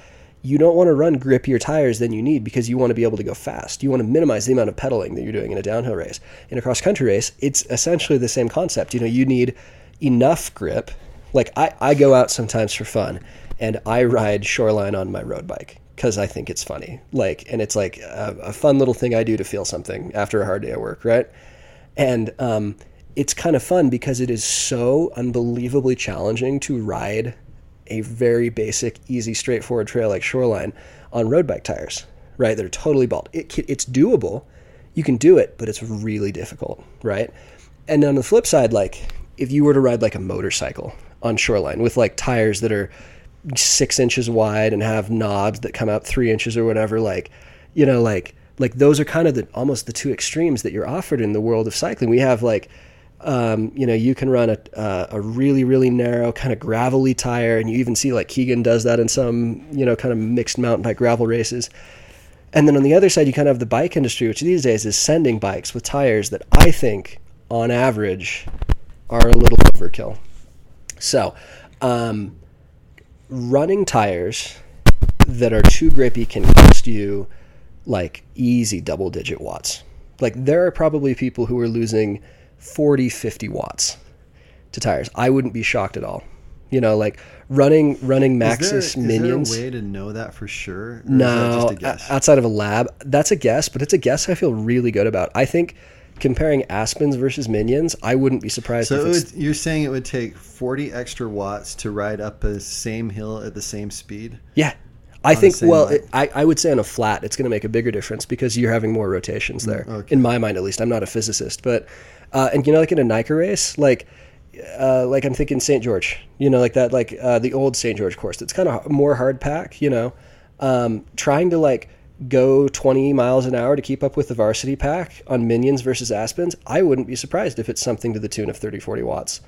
you don't want to run grippier tires than you need because you want to be able to go fast. You want to minimize the amount of pedaling that you're doing in a downhill race. In a cross country race, it's essentially the same concept. You know, you need enough grip. Like I, I go out sometimes for fun and I ride shoreline on my road bike because I think it's funny. Like, and it's like a, a fun little thing I do to feel something after a hard day at work, right? And um, it's kind of fun because it is so unbelievably challenging to ride a very basic, easy, straightforward trail like Shoreline on road bike tires, right? That are totally bald. It, it's doable. You can do it, but it's really difficult, right? And on the flip side, like if you were to ride like a motorcycle on Shoreline with like tires that are six inches wide and have knobs that come out three inches or whatever, like, you know, like, like those are kind of the almost the two extremes that you're offered in the world of cycling. We have like um, you know, you can run a, a really, really narrow kind of gravelly tire, and you even see like Keegan does that in some, you know, kind of mixed mountain bike gravel races. And then on the other side, you kind of have the bike industry, which these days is sending bikes with tires that I think, on average, are a little overkill. So, um, running tires that are too grippy can cost you like easy double digit watts. Like there are probably people who are losing 40, 50 watts to tires. I wouldn't be shocked at all. You know, like running running Maxxis is there, minions. Is there a way to know that for sure? Or is that No, just a guess? outside of a lab, that's a guess, but it's a guess I feel really good about. I think comparing Aspens versus Minions, I wouldn't be surprised so if it would, you're saying it would take 40 extra watts to ride up a same hill at the same speed? yeah. I think well, it, I I would say on a flat, it's going to make a bigger difference because you're having more rotations there. Mm, okay. In my mind, at least, I'm not a physicist, but uh, and you know, like in a NICA race, like. Uh, like I'm thinking St. George, you know, like that, like uh, the old St. George course. It's kind of more hard pack, you know. Um, trying to like go 20 miles an hour to keep up with the varsity pack on Minions versus Aspens, I wouldn't be surprised if it's something to the tune of 30, 40 watts.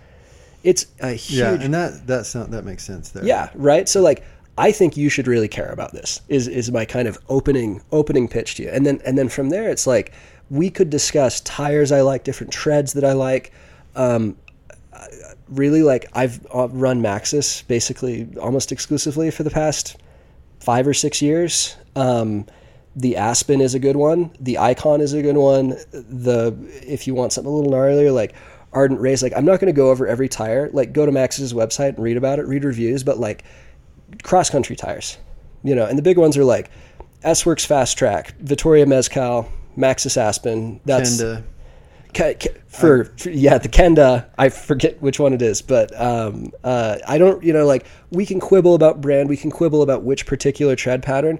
It's a huge Yeah, and that that sound that makes sense there. yeah, right. So like, I think you should really care about this. Is is my kind of opening opening pitch to you, and then and then from there, it's like we could discuss tires I like, different treads that I like. Um, really, like I've uh, run Maxxis basically almost exclusively for the past five or six years. Um, the Aspen is a good one. The Ikon is a good one. The if you want something a little gnarlier, like Ardent Race, like I'm not going to go over every tire. Like go to Maxxis website and read about it, read reviews. But like cross country tires, you know, and the big ones are like S Works Fast Trak, Vittoria Mezcal, Maxxis Aspen. That's Kenda. Ke- Ke- for, for yeah the Kenda I forget which one it is but um, uh, I don't you know like we can quibble about brand we can quibble about which particular tread pattern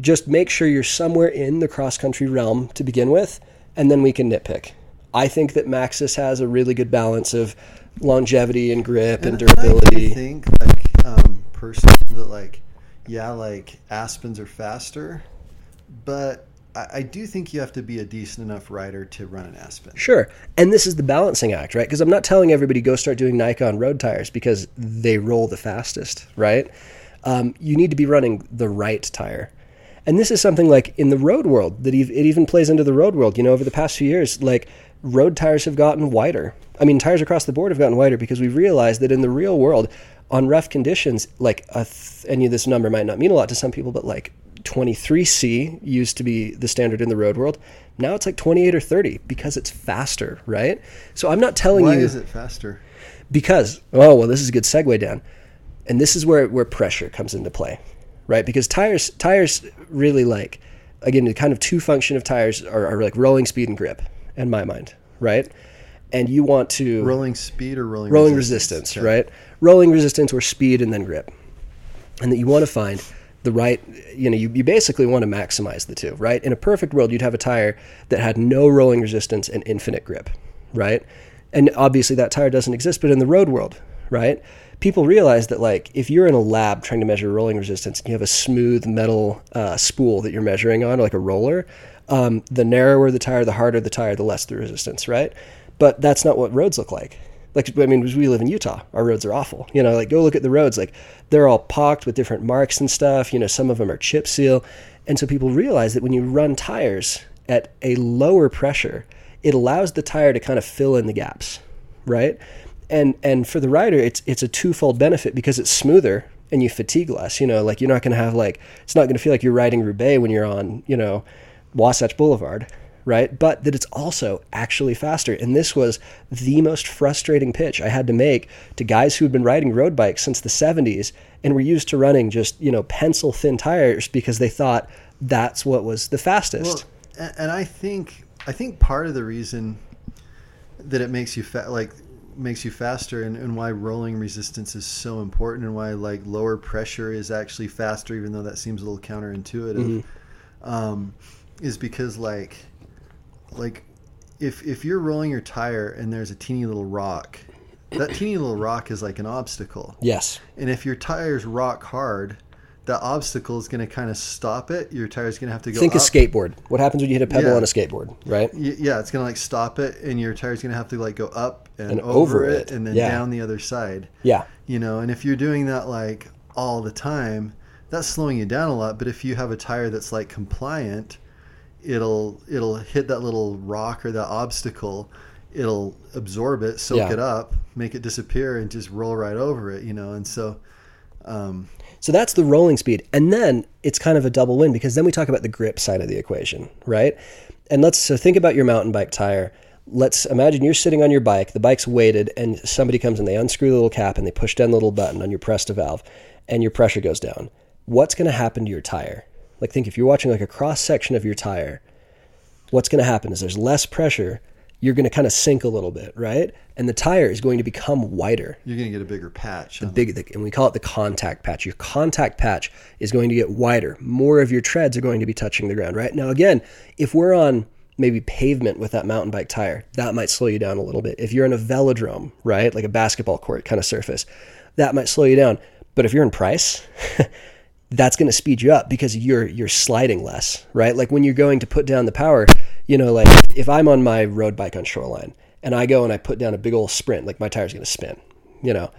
just make sure you're somewhere in the cross country realm to begin with and then we can nitpick I think that Maxxis has a really good balance of longevity and grip and, I do durability. think like um, personally that like yeah like aspens are faster, but I, do think you have to be a decent enough rider to run an aspen. Sure. And this is the balancing act, right? Because I'm not telling everybody go start doing Nikon road tires because they roll the fastest, right? Um, you need to be running the right tire. And this is something like in the road world that it even plays into the road world. You know, over the past few years, like road tires have gotten wider. I mean, tires across the board have gotten wider because we've realized that in the real world, on rough conditions, like a th- of this number might not mean a lot to some people, but like 23C used to be the standard in the road world. Now it's like 28 or 30 because it's faster, right? So I'm not telling Why you Why is it faster? because oh well, this is a good segue down, and this is where where pressure comes into play, right? Because tires tires really like again the kind of two function of tires are, are like rolling speed and grip in my mind, right? And you want to Rolling speed or rolling rolling resistance, Okay. right? Rolling resistance or speed and then grip. And that you want to find the right, you know, you, you basically want to maximize the two, right? In a perfect world, you'd have a tire that had no rolling resistance and infinite grip, right? And obviously that tire doesn't exist, but in the road world, right? People realize that, like, if you're in a lab trying to measure rolling resistance and you have a smooth metal uh, spool that you're measuring on, like a roller, um, the narrower the tire, the harder the tire, the less the resistance, right? But that's not what roads look like. Like, I mean, we live in Utah. Our roads are awful. You know, like, go look at the roads. Like, they're all pocked with different marks and stuff. You know, some of them are chip seal. And so people realize that when you run tires at a lower pressure, it allows the tire to kind of fill in the gaps, right? And and for the rider, it's it's a twofold benefit because it's smoother and you fatigue less. You know, like you're not going to have like it's not going to feel like you're riding Roubaix when you're on you know Wasatch Boulevard, right? But that it's also actually faster. And this was the most frustrating pitch I had to make to guys who had been riding road bikes since the 70s and were used to running just, you know, pencil thin tires because they thought that's what was the fastest. Well, and I think I think part of the reason that it makes you fa- like makes you faster and, and why rolling resistance is so important and why like lower pressure is actually faster even though that seems a little counterintuitive um, is because like like if if you're rolling your tire and there's a teeny little rock that teeny little rock is like an obstacle yes. and if your tires rock hard that obstacle is going to kind of stop it your tire's going to have to go Think up. a skateboard. What happens when you hit a pebble Yeah. on a skateboard, right? Yeah, it's gonna like stop it, and your tire's gonna have to like go up and, And over, over it, it, and then yeah. down the other side. Yeah. You know, and if you're doing that like all the time, that's slowing you down a lot. But if you have a tire that's like compliant, it'll it'll hit that little rock or that obstacle, it'll absorb it, soak Yeah. it up, make it disappear, and just roll right over it. You know, and so. Um, So that's the rolling speed. And then it's kind of a double win because then we talk about the grip side of the equation, right? And let's so think about your mountain bike tire. Let's imagine you're sitting on your bike, the bike's weighted, and somebody comes and they unscrew the little cap and they push down the little button on your press to valve, and your pressure goes down. What's going to happen to your tire? Like, think if you're watching like a cross section of your tire, what's going to happen is there's less pressure. You're going to kind of sink a little bit, right? And the tire is going to become wider you're gonna get a bigger patch. on big, the, and we call it the contact patch. Your contact patch is going to get wider. More of your treads are going to be touching the ground, right? Now, again, if we're on maybe pavement with that mountain bike tire, that might slow you down a little bit. If you're in a velodrome, right, like a basketball court kind of surface, that might slow you down. But if you're in price, that's going to speed you up because you're you're sliding less, right? Like when you're going to put down the power, you know, like if I'm on my road bike on shoreline and I go and I put down a big old sprint, like my tire's going to spin, you know.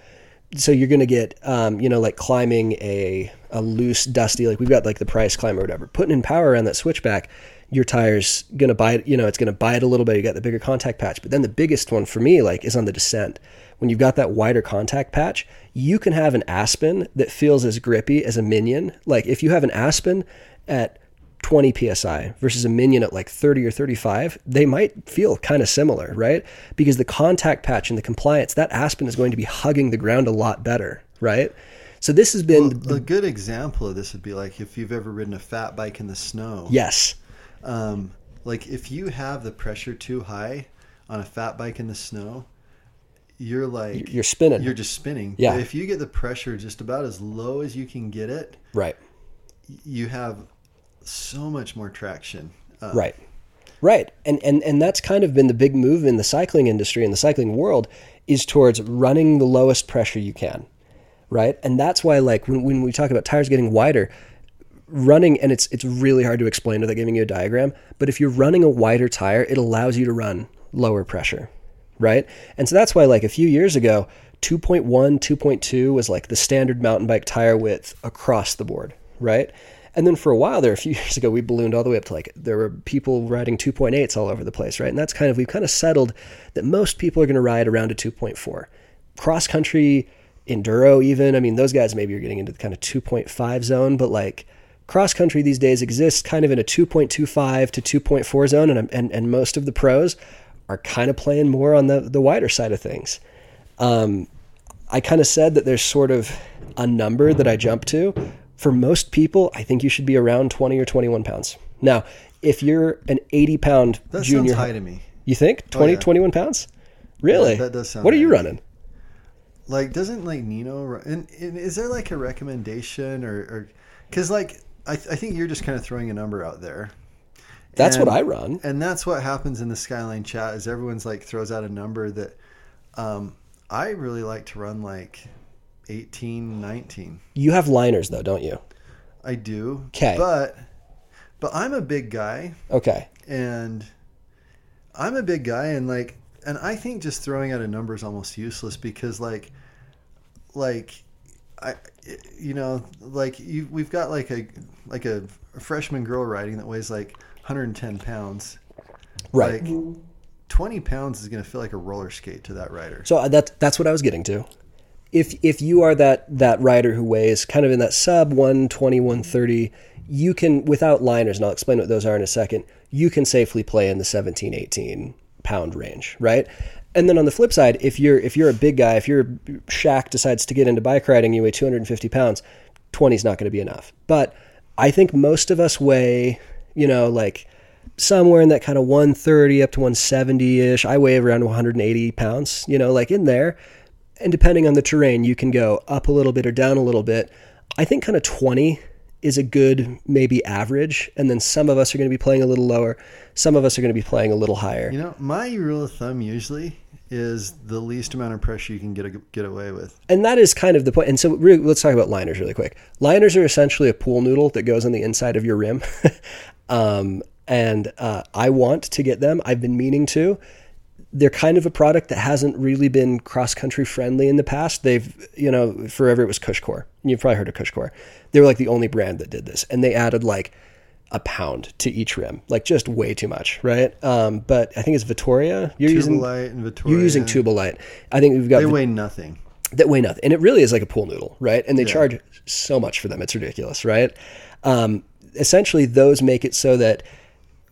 So you're going to get, um, you know, like climbing a a loose, dusty, like we've got like the price climb or whatever, putting in power around that switchback. Your tire's going to bite, you know, it's going to bite a little bit. You got the bigger contact patch, but then the biggest one for me, like, is on the descent when you've got that wider contact patch, you can have an Aspen that feels as grippy as a Minion. Like if you have an Aspen at 20 psi versus a Minion at like 30 or 35, they might feel kind of similar, right? Because the contact patch and the compliance, that Aspen is going to be hugging the ground a lot better, right? So this has been Well, a good example of this would be like if you've ever ridden a fat bike in the snow. yes, Um, like if you have the pressure too high on a fat bike in the snow, you're like you're spinning. you're just spinning. Yeah. If you get the pressure just about as low as you can get it, right, you have so much more traction. Uh, right. Right. And, and and that's kind of been the big move in the cycling industry and the cycling world is towards running the lowest pressure you can. Right? And that's why like when, when we talk about tires getting wider, running and it's it's really hard to explain without giving you a diagram, but if you're running a wider tire, it allows you to run lower pressure. Right? And so that's why like a few years ago, 2.1, 2.2 was like the standard mountain bike tire width across the board, right? And then for a while there, a few years ago, we ballooned all the way up to like there were people riding 2.8s all over the place, right? And that's kind of we've kind of settled that most people are going to ride around a 2.4. Cross country, enduro, even. I mean, those guys maybe are getting into the kind of 2.5 zone, but like cross country these days exists kind of in a 2.25 to 2.4 zone, and and and most of the pros are kind of playing more on the the wider side of things. Um, I kind of said that there's sort of a number that I jump to for most people, I think you should be around 20 or 21 pounds. Now, if you're an 80 pound That junior, sounds high to me. you think 20, yeah. 21 pounds? Really? Yeah, that does sound What are you running? Like, doesn't like Nino? ru- And, and is there like a recommendation or, or because like I, I think you're just kind of throwing a number out there. That's And- what I run. And that's what happens in the Skyline chat is everyone's like throws out a number that um, I really like to run like 18, 19. You have liners though, don't you? I do. 'Kay. But but I'm a big guy Okay. and I'm a big guy and like and I think just throwing out a number is almost useless because like like I you know like you we've got like a like a, freshman girl riding that weighs like 110 pounds Right. like 20 pounds is going to feel like a roller skate to that rider So uh, that's that's what I was getting to. If if you are that that rider who weighs kind of in that sub 120 130, you can without liners, and I'll explain what those are in a second. You can safely play in the 17 18 pound range, right? And then on the flip side, if you're if you're a big guy, if your Shaq decides to get into bike riding, you weigh 250 pounds, 20 is not going to be enough. But I think most of us weigh, you know, like somewhere in that kind of 130 up to 170 ish. I weigh around 180 pounds, you know, like in there. And depending on the terrain, you can go up a little bit or down a little bit. I think kind of 20 is a good, maybe average. And then some of us are going to be playing a little lower. Some of us are going to be playing a little higher. you know my rule of thumb usually is the least amount of pressure you can get get away with And that is kind of the point. And so really, let's talk about liners really quick. Liners are essentially a pool noodle that goes on the inside of your rim. um, and uh, I want to get them. I've been meaning to. They're kind of a product that hasn't really been cross country friendly in the past. They've, you know, forever it was Cushcore. You've probably heard of Cushcore. They were like the only brand that did this. And they added like a pound to each rim, like just way too much, right? Um, but I think it's Vittoria. You're using Tubolight and Vittoria you're using Tubolight. I think we've got they weigh nothing that weigh nothing. And it really is like a pool noodle, right? And they charge so much for them. It's ridiculous, right? Um, essentially, those make it so that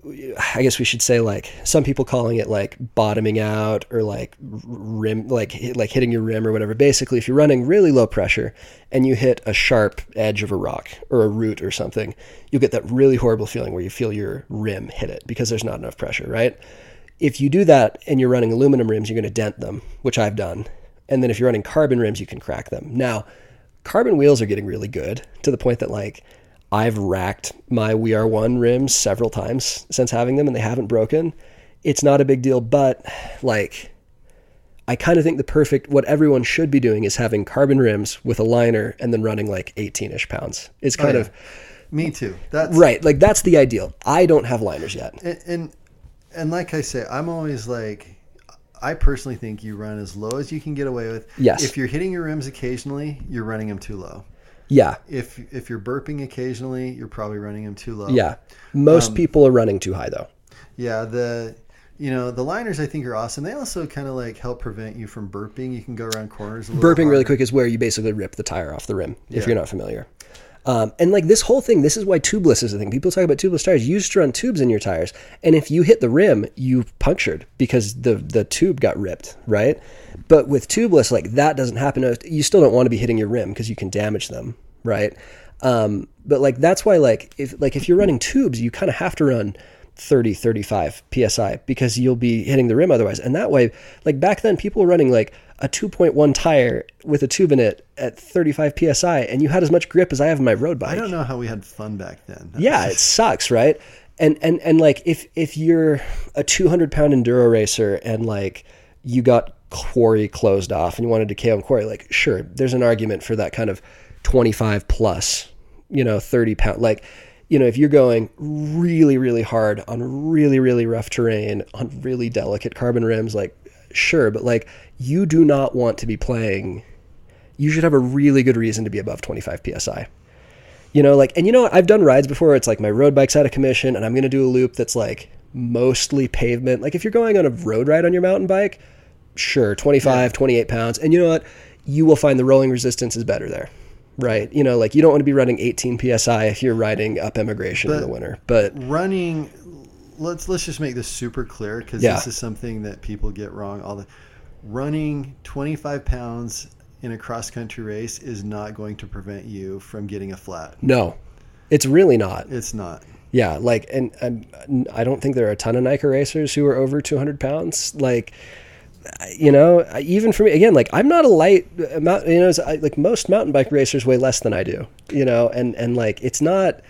I guess we should say like some people calling it like bottoming out or like rim, like like hitting your rim or whatever. Basically, if you're running really low pressure and you hit a sharp edge of a rock or a root or something, you'll get that really horrible feeling where you feel your rim hit it because there's not enough pressure, right? If you do that and you're running aluminum rims, you're going to dent them, which I've done. And then if you're running carbon rims, you can crack them. Now, carbon wheels are getting really good to the point that like I've racked my We Are One rims several times since having them and they haven't broken. It's not a big deal, but like I kind of think the perfect what everyone should be doing is having carbon rims with a liner and then running like 18ish pounds. It's oh, kind yeah. of me too that's right. Like that's the ideal. I don't have liners yet. and, and and like I say, I'm always like, I personally think you run as low as you can get away with. Yes. If you're hitting your rims occasionally, you're running them too low. Yeah. If if you're burping occasionally, you're probably running them too low. Yeah. Most Um, people are running too high though. Yeah. The you know the liners I think are awesome. They also kind of like help prevent you from burping. You can go around corners. A little Burping really quick is where you basically rip the tire off the rim, if Yeah. you're not familiar. Um, and like this whole thing, this is why tubeless is a thing. People talk about tubeless tires. You used to run tubes in your tires, and if you hit the rim, you punctured because the the tube got ripped, right? But with tubeless, like that doesn't happen. You still don't want to be hitting your rim because you can damage them, right? Um, but like that's why like if like if you're running tubes, you kind of have to run 30 35 psi because you'll be hitting the rim otherwise and that way like back then people were running like a 2.1 tire with a tube in it at 35 psi and you had as much grip as i have in my road bike I don't know how we had fun back then. yeah it sucks right and and and like if if you're a 200 pound enduro racer and like you got quarry closed off and you wanted to KO quarry, like sure, there's an argument for that kind of 25 plus, you know, 30 pound like you know, if you're going really, really hard on really, really rough terrain on really delicate carbon rims, like sure, but like you do not want to be playing. You should have a really good reason to be above 25 psi. You know, like, and you know, what? I've done rides before. It's like my road bike's out of commission, and I'm going to do a loop that's like mostly pavement. Like if you're going on a road ride on your mountain bike, sure, 25, 28 pounds, and you know what, you will find the rolling resistance is better there right? You know, like you don't want to be running 18 psi if you're riding up emigration in the winter. But running let's let's just make this super clear because Yeah. this is something that people get wrong all the running 25 pounds in a cross country race is not going to prevent you from getting a flat no, it's really not. it's not Yeah, like, and, and I don't think there are a ton of NICA racers who are over 200 pounds. Like, you know, even for me, again, like I'm not a light, amount- you know, like most mountain bike racers weigh less than I do. You know, and and like it's not.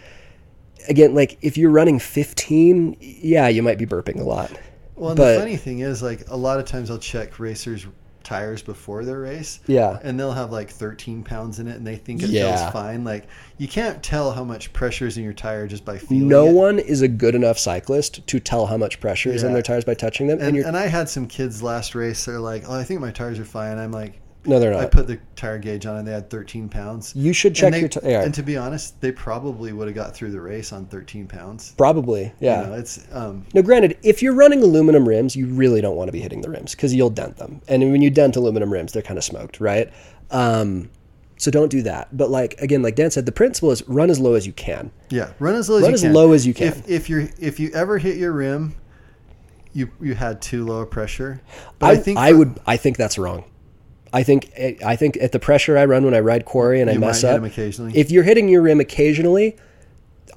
Again, like if you're running 15, yeah, you might be burping a lot. well But- the funny thing is like a lot of times i'll check racers tires before their race Yeah. and they'll have like 13 pounds in it and they think it Yeah. feels fine like you can't tell how much pressure is in your tire just by feeling No it. one is a good enough cyclist to tell how much pressure is in their tires by touching them. And, and, and i had some kids last race they're like oh i think my tires are fine i'm like no, they're not. I put the tire gauge on and they had 13 pounds. You should And check they- your tire. And to be honest, they probably would have got through the race on 13 pounds. Probably, yeah. You know, it's um, Now, granted, if you're running aluminum rims, you really don't want to be hitting the rims because you'll dent them. And when you dent aluminum rims, they're kind of smoked, right? Um, so don't do that. But like again, like Dan said, the principle is run as low as you can. yeah, run as low as Run you as can. low as you can. If, if you're if you ever hit your rim, you you had too low a pressure. But I, I, think I for- would. I think that's wrong. I think I think at the pressure I run when I ride quarry and I mess up, if you're hitting your rim occasionally,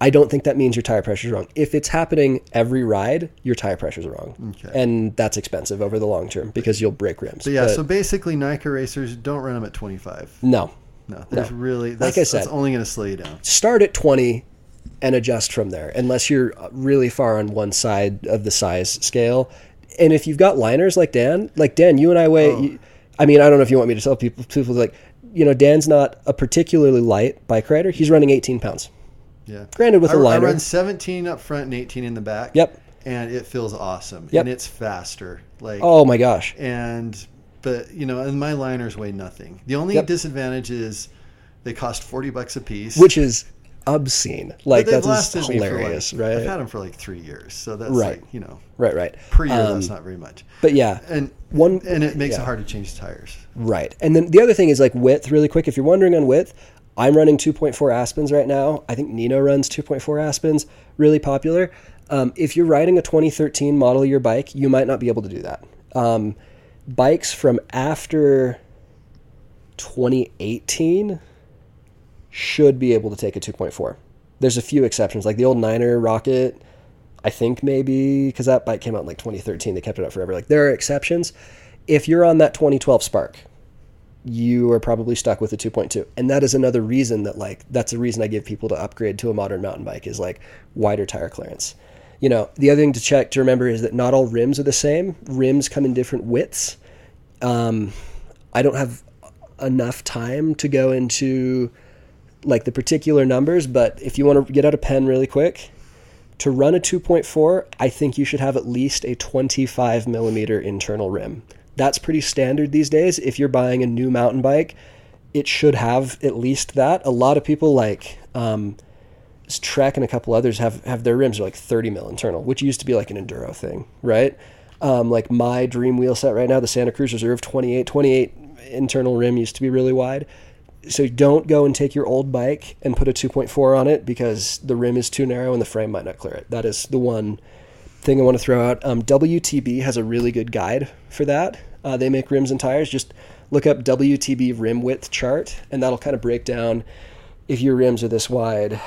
I don't think that means your tire pressure is wrong. If it's happening every ride, your tire pressure is wrong, Okay. and that's expensive over the long term because you'll break rims. But yeah, But so basically, NICA racers don't run them at 25. no, No, there's No. really that's, I said- that's only going to slow you down. start at 20 and adjust from there unless you're really far on one side of the size scale and if you've got liners like dan like dan you and i weigh Oh. you- i mean i don't know if you want me to tell people people like you know dan's not a particularly light bike rider he's running 18 pounds Yeah. granted with I, a liner I run 17 up front and 18 in the back. Yep. And it feels awesome. Yep. And it's faster. Like oh my gosh and but you know, and my liners weigh nothing. The only Yep. disadvantage is they cost 40 bucks a piece. which is obscene like they've that's lasted me for, hilarious like, right I've had them for like 3 years. So that's Right. like, you know, right right per year Um, that's not very much. but yeah And one and it makes yeah. it hard to change tires. Right. And then the other thing is like width, really quick. If you're wondering on width, I'm running 2.4 Aspens right now. I think Nino runs 2.4 Aspens, really popular. Um, if you're riding a 2013 model year bike, you might not be able to do that. Um, bikes from after 2018 should be able to take a 2.4. There's a few exceptions, like the old Niner Rocket. I think maybe because that bike came out in like 2013, they kept it up forever. Like there are exceptions. If you're on that 2012 Spark, you are probably stuck with a 2.2 and that is another reason that like that's the reason i give people to upgrade to a modern mountain bike is like wider tire clearance you know the other thing to check to remember is that not all rims are the same rims come in different widths um, i don't have enough time to go into like the particular numbers but if you want to get out a pen really quick to run a 2.4 i think you should have at least a 25 millimeter internal rim. That's pretty standard these days. If you're buying a new mountain bike it should have at least that. A lot of people like um, trek and a couple others have have their rims are like 30 mil internal which used to be like an enduro thing right? Um, like my dream wheel set right now the santa cruz reserve 28 28 internal rim used to be really wide so don't go and take your old bike and put a 2.4 on it because the rim is too narrow and the frame might not clear it. That is the one thing I want to throw out. Um, WTB has a really good guide for that. Uh, they make rims and tires. Just look up WTB rim width chart, and that'll kind of break down if your rims are this wide.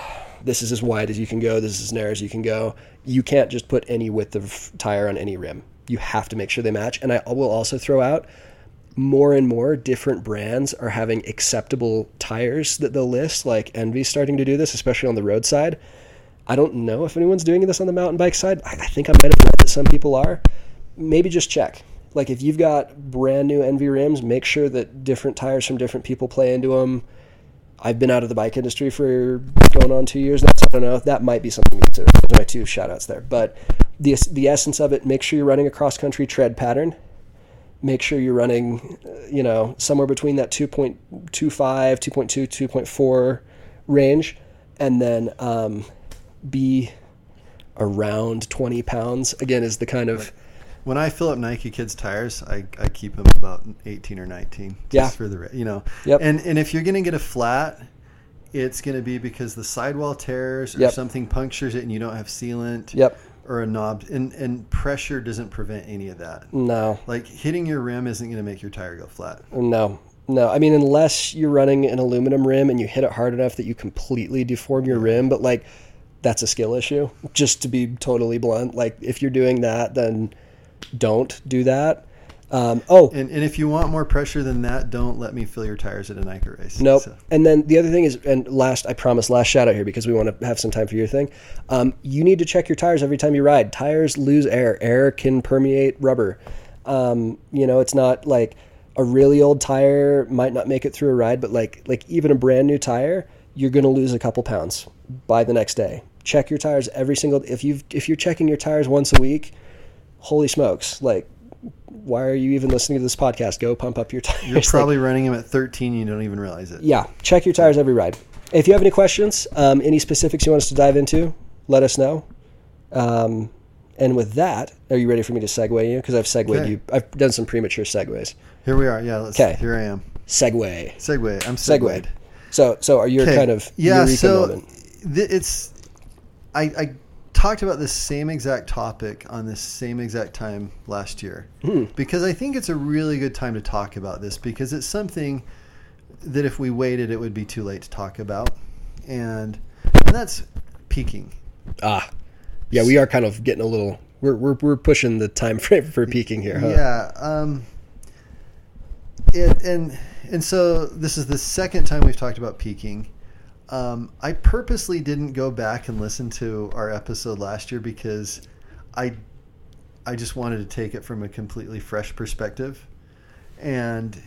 This is as wide as you can go. This is as narrow as you can go. You can't just put any width of tire on any rim. You have to make sure they match. And I will also throw out more and more different brands are having acceptable tires that they'll list. Like ENVE's starting to do this, especially on the roadside. I don't know if anyone's doing this on the mountain bike side. I, think I might have read that some people are. Maybe just check. Like if you've got brand new Envy rims, make sure that different tires from different people play into them. I've been out of the bike industry for going on two years so I don't know. That might be something to consider. Those are my two shout outs there. But the, the essence of it, make sure you're running a cross country tread pattern. Make sure you're running, uh, you know, somewhere between that 2.25, 2.2, 2.4 range. And then um, be around 20 pounds. Again, is the kind of. When I fill up NICA Kids tires, I, I keep them about 18 or 19. Just Yeah. For the, you know. Yep. And, and if you're going to get a flat, it's going to be because the sidewall tears or Yep. something punctures it and you don't have sealant. Yep. Or a knob. And, and pressure doesn't prevent any of that. No. Like hitting your rim isn't going to make your tire go flat. No, no. I mean, unless you're running an aluminum rim and you hit it hard enough that you completely deform your rim, but like that's a skill issue. Just to be totally blunt, like if you're doing that, then don't do that. Um, oh, And, and if you want more pressure than that, don't let me fill your tires at a NICA race. Nope. So- And then the other thing is, and last, I promise, last shout out here because we want to have some time for your thing. Um, you need to check your tires every time you ride. Tires lose air. Air can permeate rubber. Um, you know, it's not like a really old tire might not make it through a ride, but like like even a brand new tire, you're going to lose a couple pounds by the next day. Check your tires every single. If you if you're checking your tires once a week, holy smokes! Like, why are you even listening to this podcast? Go pump up your tires. You're Like, probably running them at 13. You don't even realize it. yeah, check your tires every ride. If you have any questions, um, any specifics you want us to dive into, let us know. Um, and with that, are you ready for me to segue you? Because I've segued Okay. you. I've done some premature segues. Here we are. Yeah. Let's, 'Kay. Here I am. Segue. Segue. I'm Segued. So, so are you Okay. kind of yeah. eureka So moment? th- it's I, I talked about this same exact topic on this same exact time last year Hmm. because I think it's a really good time to talk about this because it's something that if we waited, it would be too late to talk about, and and that's peaking. Ah, yeah, we are kind of getting a little. We're we're, we're pushing the time frame for peaking here, huh? Yeah. Um, it, and and so this is the second time we've talked about peaking. Um, I purposely didn't go back and listen to our episode last year because I I just wanted to take it from a completely fresh perspective. And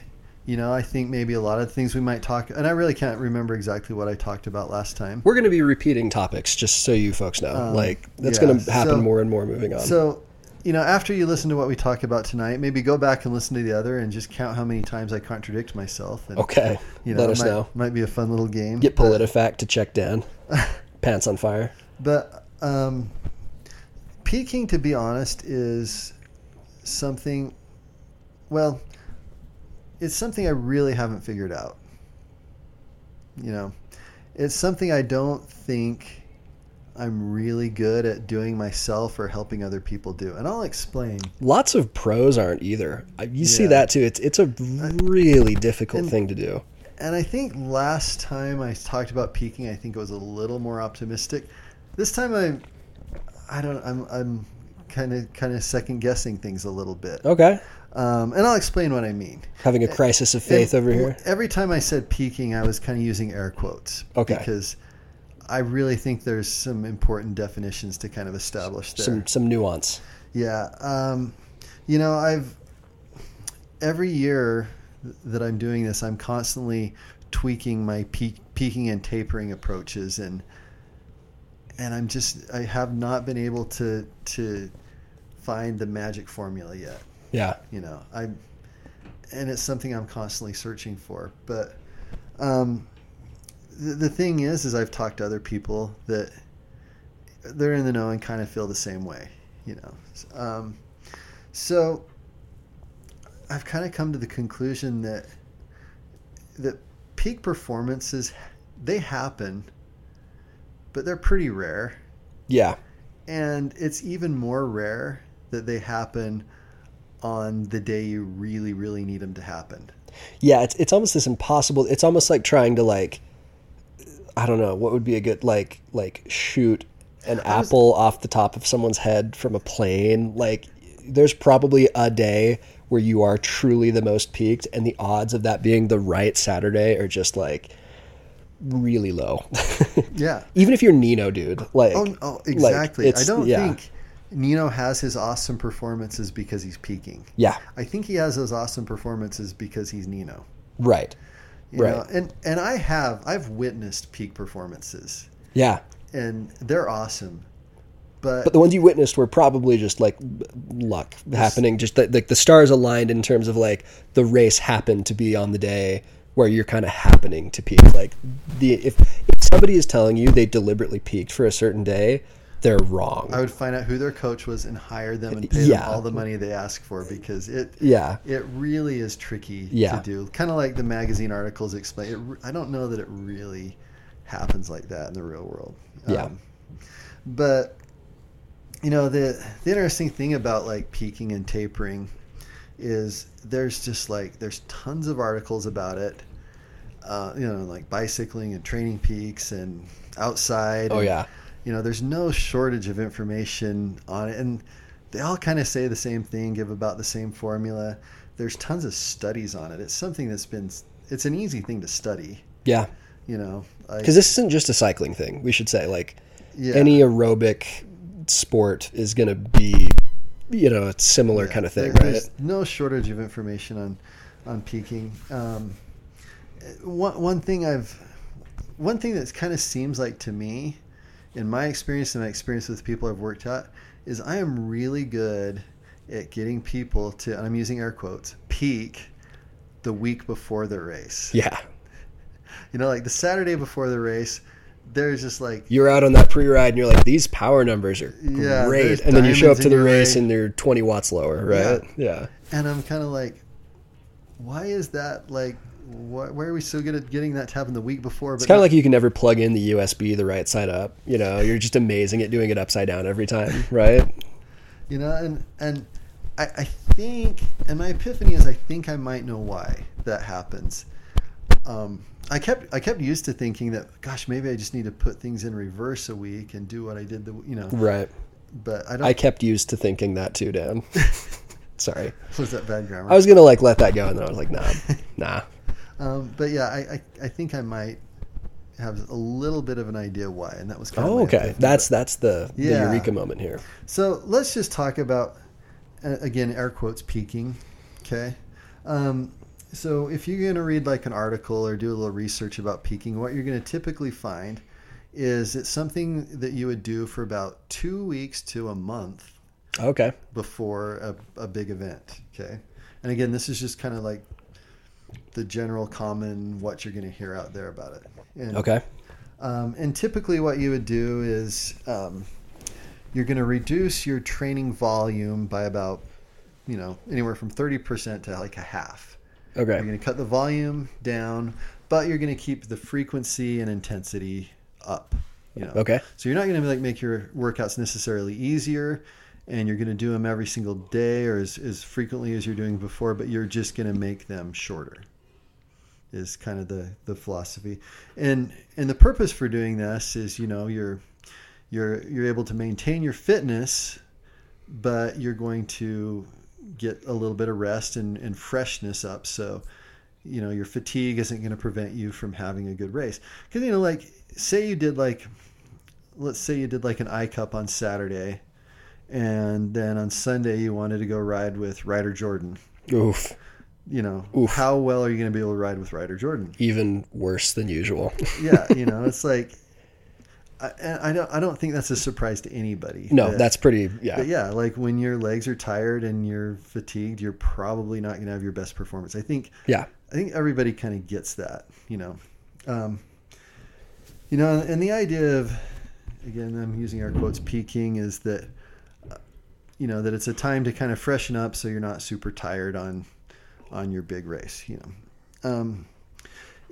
you know, I think maybe a lot of things we might talk and I really can't remember exactly what I talked about last time. We're going to be repeating topics, just so you folks know. Um, like that's yeah, going to happen so- more and more moving on. So, you know, after you listen to what we talk about tonight, maybe go back and listen to the other and just count how many times I contradict myself. And, okay, you know, let us might, know. Might be a fun little game. Get but- PolitiFact to check Dan. Pants on fire. But um, peaking, to be honest, is something. Well, it's something I really haven't figured out. You know, it's something I don't think I'm really good at doing myself or helping other people do, and I'll explain. Lots of pros aren't either. You see that too. It's it's a really difficult And- thing to do. And I think last time I talked about peaking, I think it was a little more optimistic. This time I, I don't. I'm I'm kind of kind of second guessing things a little bit. Okay, Um, and I'll explain what I mean. having a crisis of faith And over here. Every time I said peaking, I was kind of using air quotes. Okay. Because I really think there's some important definitions to kind of establish there. Some some nuance. Yeah. Um, you know, I've every year that I'm doing this, I'm constantly tweaking my peak, peaking and tapering approaches, and and I'm just I have not been able to to find the magic formula yet. Yeah. You know, I and it's something I'm constantly searching for. But um, the, thing is, is I've talked to other people that they're in the know and kind of feel the same way. You know, um, so I've kind of come to the conclusion that that peak performances they happen, but they're pretty rare, Yeah. and it's even more rare that they happen on the day you really, really need them to happen. Yeah, it's it's almost this impossible. It's almost like trying to like I don't know, what would be a good like like shoot an was- apple off the top of someone's head from a plane. Like there's probably a day where you are truly the most peaked and the odds of that being the right Saturday are just like really low. Yeah. Even if you're Nino, dude. Like, Oh, oh like, exactly. I don't yeah. think Nino has his awesome performances because he's peaking. Yeah, I think he has those awesome performances because he's Nino. right. You Right. know? And and I have I've witnessed peak performances Yeah. and they're awesome. But, But the ones you witnessed were probably just like luck happening, just like the stars aligned in terms of like the race happened to be on the day where you're kind of happening to peak. Like the if, if somebody is telling you they deliberately peaked for a certain day, they're wrong. I would find out who their coach was and hire them and pay Yeah. them all the money they ask for because it yeah. it really is tricky Yeah. to do. Kind of like the magazine articles explain. It, I don't know that it really happens like that in the real world. Yeah. but you know the the interesting thing about like peaking and tapering is there's just like there's tons of articles about it. Uh, you know, like bicycling and training peaks and outside. Oh and, yeah. You know there's no shortage of information on it and they all kind of say the same thing give about the same formula there's tons of studies on it it's something that's been it's an easy thing to study Yeah. you know Because this isn't just a cycling thing. We should say like yeah, any aerobic sport is going to be, you know, a similar yeah, kind of thing, there- right? no shortage of information on on peaking um, one, one thing i've one thing that kind of seems like to me in my experience and my experience with people i've worked at is i am really good at getting people to and i'm using air quotes peak the week before the race Yeah. you know like the saturday before the race there's just like You're out on that pre-ride and you're like, these power numbers are Yeah, great, and then you show up to the race and they're 20 watts lower, right? Yeah. and i'm kind of like why is that like why, why are we so good at getting that to happen the week before It's kind of like you can never plug in the USB the right side up. You know, you're just amazing at doing it upside down every time, right? you know and and I, I think and my epiphany is i think i might know why that happens um, i kept i kept used to thinking that gosh maybe i just need to put things in reverse a week and do what i did the you know Right. but i don't I kept used to thinking that too, Dan. Sorry. was that bad grammar I was gonna like let that go, and then I was like, nah, nah. Um, but yeah I, I i think i might have a little bit of an idea why and that was kind of Oh, okay. That's that's the, the eureka moment here. So let's just talk about, uh, again, air quotes, peaking. Okay. Um, so if you're going to read like an article or do a little research about peaking, what you're going to typically find is it's something that you would do for about two weeks to a month Okay. before a, a big event. Okay. And again, this is just kind of like the general common what you're going to hear out there about it. And, Okay. um, and typically, what you would do is um, you're going to reduce your training volume by about, you know, anywhere from 30% to like a half. Okay. You're going to cut the volume down, but you're going to keep the frequency and intensity up. You know? Okay. So you're not going to like make your workouts necessarily easier, and you're going to do them every single day or as, as frequently as you're doing before, but you're just going to make them shorter. Is kind of the the philosophy, and and the purpose for doing this is you know you're you're you're able to maintain your fitness, but you're going to get a little bit of rest and, and freshness up. So you know your fatigue isn't going to prevent you from having a good race because you know like say you did like let's say you did like an I cup on Saturday, and then on Sunday you wanted to go ride with Ryder Jordan. Oof. You know, Oof. how well are you going to be able to ride with Ryder Jordan? Even worse than usual. Yeah, you know, it's like, I, I don't, I don't think that's a surprise to anybody. no, that- that's pretty. Yeah. But yeah, like when your legs are tired and you're fatigued, you're probably not going to have your best performance. I think Yeah. I think everybody kind of gets that, you know. Um, you know, and the idea of, again, I'm using air quotes, peaking is that, you know, that it's a time to kind of freshen up so you're not super tired on, on your big race, you know. Um,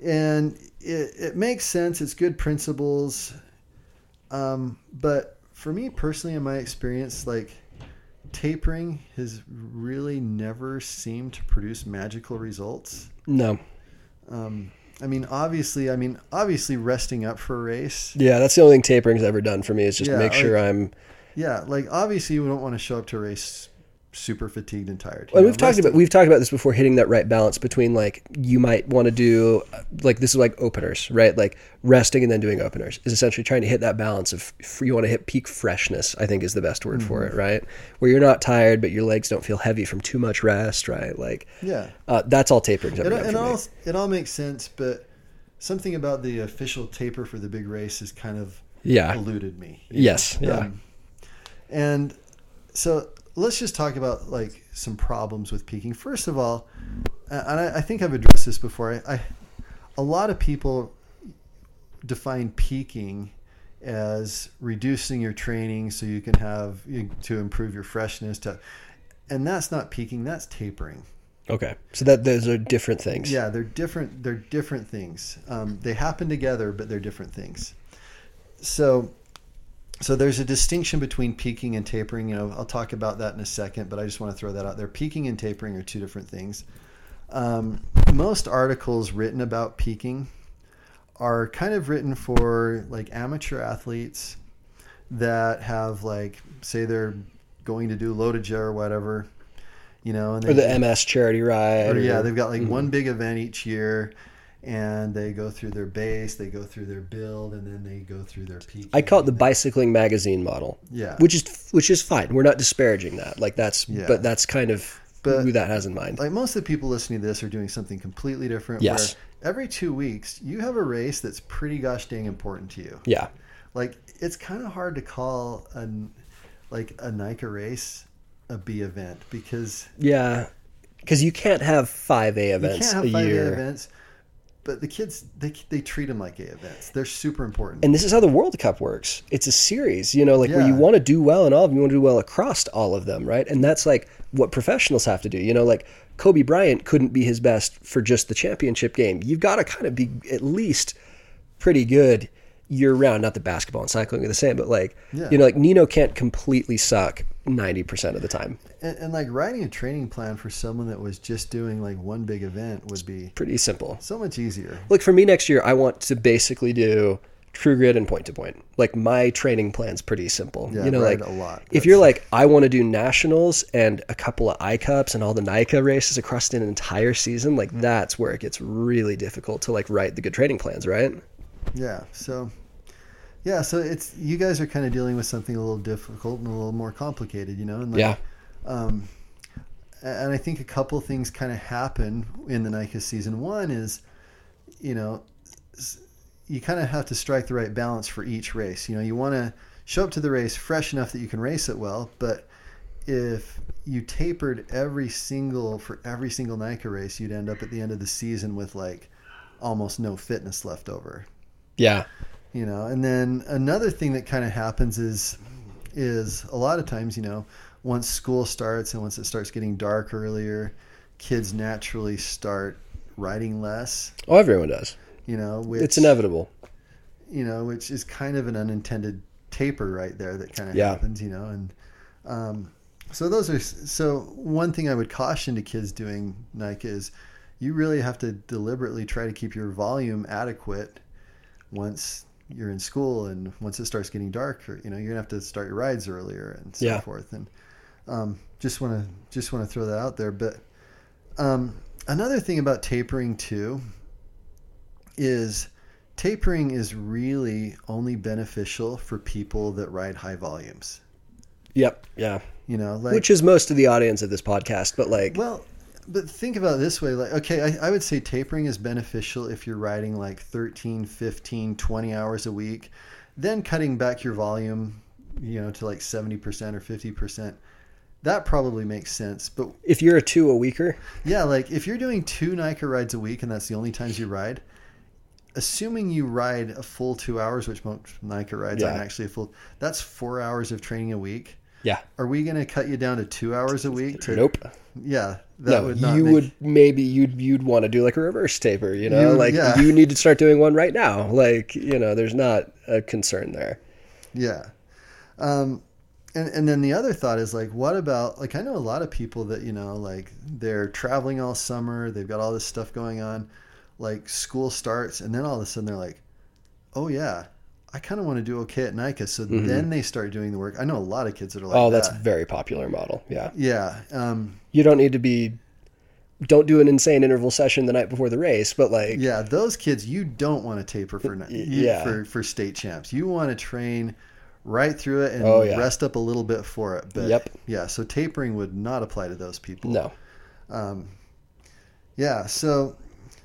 and it, it makes sense. It's good principles. Um, but for me personally, in my experience, like tapering has really never seemed to produce magical results. No. Um, I mean, obviously, I mean, obviously, resting up for a race. Yeah, that's the only thing tapering's ever done for me is just Yeah, make sure like- I'm Yeah, like obviously, you don't want to show up to a race super fatigued and tired. Well, we've talked about we've talked about this before. Hitting that right balance between like you might want to do like this is like openers, right? Like resting and then doing openers is essentially trying to hit that balance of you want to hit peak freshness. I think is the best word for it, Mm-hmm. right? Where you're not tired, but your legs don't feel heavy from too much rest, right? Like Yeah. uh, that's all tapering. It, it all it all makes sense, but something about the official taper for the big race has kind of Yeah. eluded me. Yes. know? Yeah. Um, and so let's just talk about like some problems with peaking. First of all, and I, I think I've addressed this before. I, I a lot of people define peaking as reducing your training so you can have you, to improve your freshness to and that's not peaking that's tapering okay. So that those are different things. yeah, they're different. They're different things. Um, they happen together, but they're different things. So, so there's a distinction between peaking and tapering. You know, I'll talk about that in a second, but I just want to throw that out there. Peaking and tapering are two different things. Um, most articles written about peaking are kind of written for like amateur athletes that have like, say, they're going to do Lotoja or whatever. You know, and Or the MS charity ride. or, yeah, they've got like Mhm. one big event each year, and they go through their base, they go through their build, and then they go through their peak. I call it the bicycling magazine model. yeah, which is which is fine. We're not disparaging that. Like that's Yeah. but that's kind of But- who that has in mind. like most of the people listening to this are doing something completely different. Yes. Where every two weeks you have a race that's pretty gosh dang important to you. yeah, Like it's kind of hard to call an like a NICA race a B event because yeah, because you can't have five A you events can't have a five A year. events. But the kids, they, they treat them like events. They're super important. And this is how the World Cup works. It's a series, you know, like where you want to do well in all of them, you want to do well across all of them, right? And that's like what professionals have to do. You know, like Kobe Bryant couldn't be his best for just the championship game. You've got to kind of be at least pretty good year round. Not that basketball and cycling are the same, but like, Yeah. you know, like Nino can't completely suck 90% of the time. and, and like writing a training plan for someone that was just doing like one big event would be Pretty simple. so much easier. Like for me next year, I want to basically do True Grit and point to point. Like my training plan's pretty simple. Yeah, you know, right, like a lot. if you're like, I want to do nationals and a couple of I cups and all the NICA races across an entire season, like mm-hmm. that's where it gets really difficult to like write the good training plans, right? Yeah. So, yeah. So it's you guys are kind of dealing with something a little difficult and a little more complicated, you know. And like, Yeah. Um, and I think a couple things kind of happen in the NICA season. One is, you know, you kind of have to strike the right balance for each race. You know, you want to show up to the race fresh enough that you can race it well, but if you tapered every single for every single NICA race, you'd end up at the end of the season with like almost no fitness left over Yeah. You know and then another thing that kind of happens is is a lot of times you know once school starts and once it starts getting dark earlier kids naturally start riding less Oh, everyone does. you know which It's inevitable. you know which is kind of an unintended taper right there that kind of Yeah. happens you know and um, so those are so one thing i would caution to kids doing NICA is you really have to deliberately try to keep your volume adequate once you're in school and once it starts getting dark or, you know you're gonna have to start your rides earlier and so Yeah. forth and um, just want to just want to throw that out there but um, another thing about tapering too is tapering is really only beneficial for people that ride high volumes Yep. Yeah. you know like Which is most of the audience of this podcast, but like, well but think about it this way like okay I, I would say tapering is beneficial if you're riding like 13 15 20 hours a week. Then cutting back your volume you know to like 70% or 50% that probably makes sense but if you're a two a weeker, yeah like if you're doing two NICA rides a week and that's the only times you ride assuming you ride a full two hours which most NICA rides aren't actually a full that's four hours of training a week. Yeah. are we going to cut you down to two hours a week to Nope. yeah that no, would not you make- would maybe you'd you'd want to do like a reverse taper, you know, You- like yeah. you need to start doing one right now. Like you know, there's not a concern there. Yeah. Um, and, and then the other thought is like, what about, like, I know a lot of people that, you know, like they're traveling all summer, they've got all this stuff going on, like school starts, and then all of a sudden they're like, oh, yeah, I kind of want to do okay at NICA. So then they start doing the work. I know a lot of kids that are like, Mm-hmm. oh, that's that. very popular model. Yeah. yeah. Um, You don't need to be don't do an insane interval session the night before the race, but like yeah, those kids you don't want to taper for yeah. for for state champs. You want to train right through it and Oh, yeah. rest up a little bit for it. But Yep. yeah, so tapering would not apply to those people. no. Yeah, so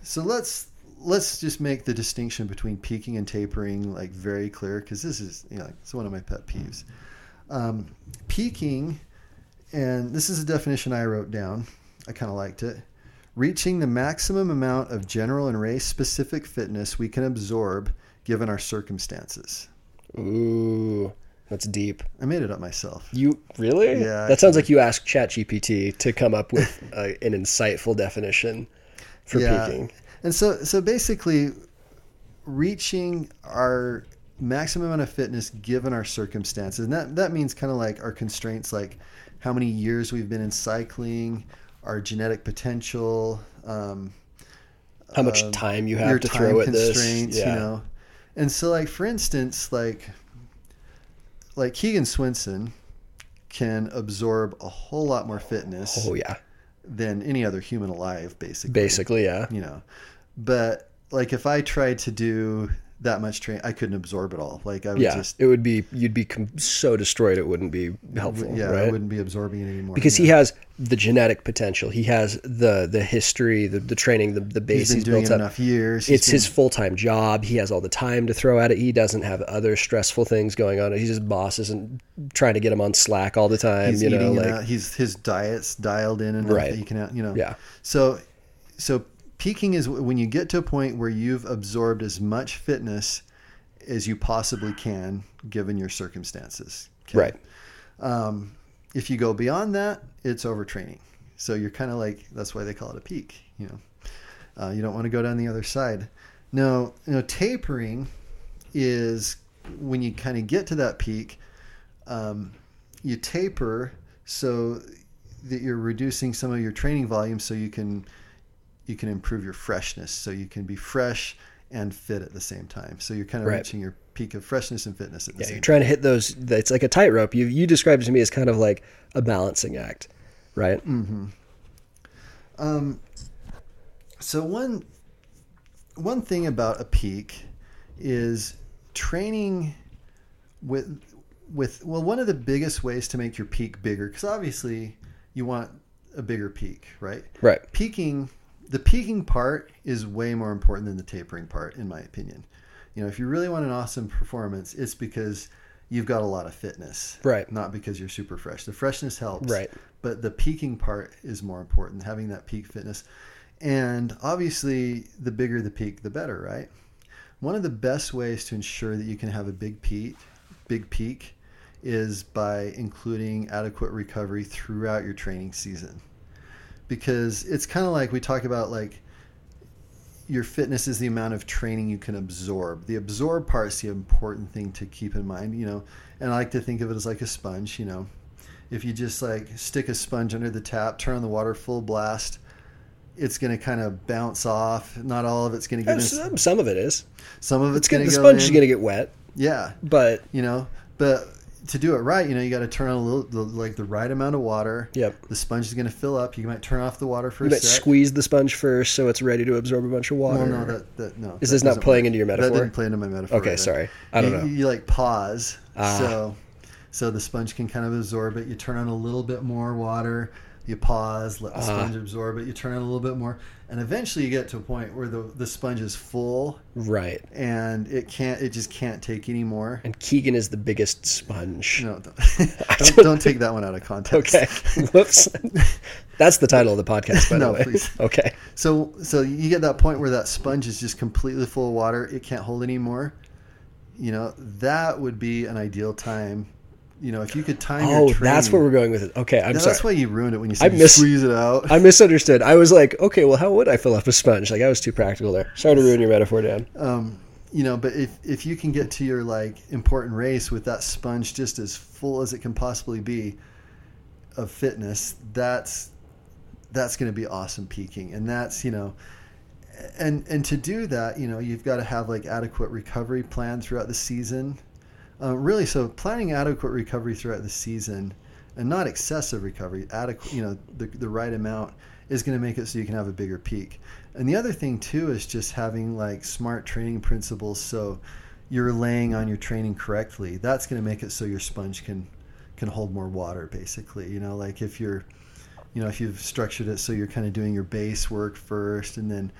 so let's let's just make the distinction between peaking and tapering like very clear because this is you know it's one of my pet peeves. Um, peaking, and this is a definition I wrote down. I kind of liked it. Reaching the maximum amount of general and race specific fitness we can absorb given our circumstances. Ooh, that's deep. I made it up myself. You really? Yeah, That sounds like you asked ChatGPT to come up with uh, an insightful definition for peaking. And so, so basically, reaching our maximum amount of fitness given our circumstances, and that that means kind of like our constraints, like how many years we've been in cycling, our genetic potential, um, How much um, time you have to time throw at this? Yeah. you know. And so, like for instance, like like Keegan Swenson can absorb a whole lot more fitness Oh yeah. than any other human alive, basically Basically, yeah. you know. But like if I tried to do that much training, I couldn't absorb it all. Like I would Yeah. just it would be you'd be com- so destroyed it wouldn't be helpful, yeah, I wouldn't be absorbing it anymore. because yeah. he has the genetic potential. He has the the history, the, the training, the the base he's been he's doing built it up. enough years. He's It's his full time job. He has all the time to throw at it. He doesn't have other stressful things going on. He's just boss isn't trying to get him on Slack all the time. he's you know, like he's his diet's dialed in and Right. he can you know yeah, So so peaking is when you get to a point where you've absorbed as much fitness as you possibly can given your circumstances. Okay? right. Um, if you go beyond that, it's overtraining. So you're kind of like that's why they call it a peak. You know, uh, you don't want to go down the other side. No, you know, tapering is when you kind of get to that peak. Um, you taper so that you're reducing some of your training volume, so you can you can improve your freshness. So you can be fresh and fit at the same time. So you're kind of Right. reaching your peak of freshness and fitness at the Yeah, same you're trying to hit those. It's like a tightrope. You you described it to me as kind of like a balancing act, right? Mm-hmm. Um, so one one thing about a peak is training with with well one of the biggest ways to make your peak bigger because obviously you want a bigger peak, right? Right. Peaking the peaking part is way more important than the tapering part in my opinion. You know, if you really want an awesome performance, it's because you've got a lot of fitness. Right. Not because you're super fresh. The freshness helps. Right. But the peaking part is more important, having that peak fitness. And obviously, the bigger the peak, the better, right? One of the best ways to ensure that you can have a big peak, big peak, is by including adequate recovery throughout your training season. Because it's kind of like we talk about like your fitness is the amount of training you can absorb. The absorb part is the important thing to keep in mind, you know. And I like to think of it as like a sponge, you know. If you just like stick a sponge under the tap, turn on the water full blast, it's going to kind of bounce off. Not all of it's going to get in. Some, some of it is. Some of it's It's gonna, the go sponge in. is going to get wet, Yeah, but you know, but to do it right, you know, you got to turn on a little, the, like the right amount of water. Yep. The sponge is going to fill up. You might turn off the water for you a might sec. squeeze the sponge first so it's ready to absorb a bunch of water. No, no, that, that no. Is that this not playing work. into your metaphor? That didn't play into my metaphor. Okay, sorry. I don't you, know. You, like pause, Ah. so so the sponge can kind of absorb it. You turn on a little bit more water. You pause, let the Ah. sponge absorb it. You turn on a little bit more, and eventually you get to a point where the the sponge is full Right. and it can't. It just can't take anymore. And Keegan is the biggest sponge. No, don't, don't, don't take that one out of context. Okay. Whoops. That's the title of the podcast, by No, the way. please. Okay. So so you get that point where that sponge is just completely full of water. It can't hold anymore. You know that would be an ideal time. You know if you could time Oh, your training. that's where we're going with it. Okay, I'm sorry. that's why you ruined it when you I said you miss- squeeze it out. I misunderstood. I was like, okay, well, how would I fill up a sponge? Like, I was too practical there. Sorry to ruin your metaphor, Dan. um, you know, but if if you can get to your like important race with that sponge just as full as it can possibly be of fitness, that's that's going to be awesome peaking, and that's you know, and and to do that, you know, you've got to have like adequate recovery plan throughout the season. Uh, really, so planning adequate recovery throughout the season, and not excessive recovery, adequate, you know, the the right amount is going to make it so you can have a bigger peak. And the other thing too is just having like smart training principles. So you're laying on your training correctly. That's going to make it so your sponge can can hold more water. Basically, you know, like if you're, you know, if you've structured it so you're kind of doing your base work first and then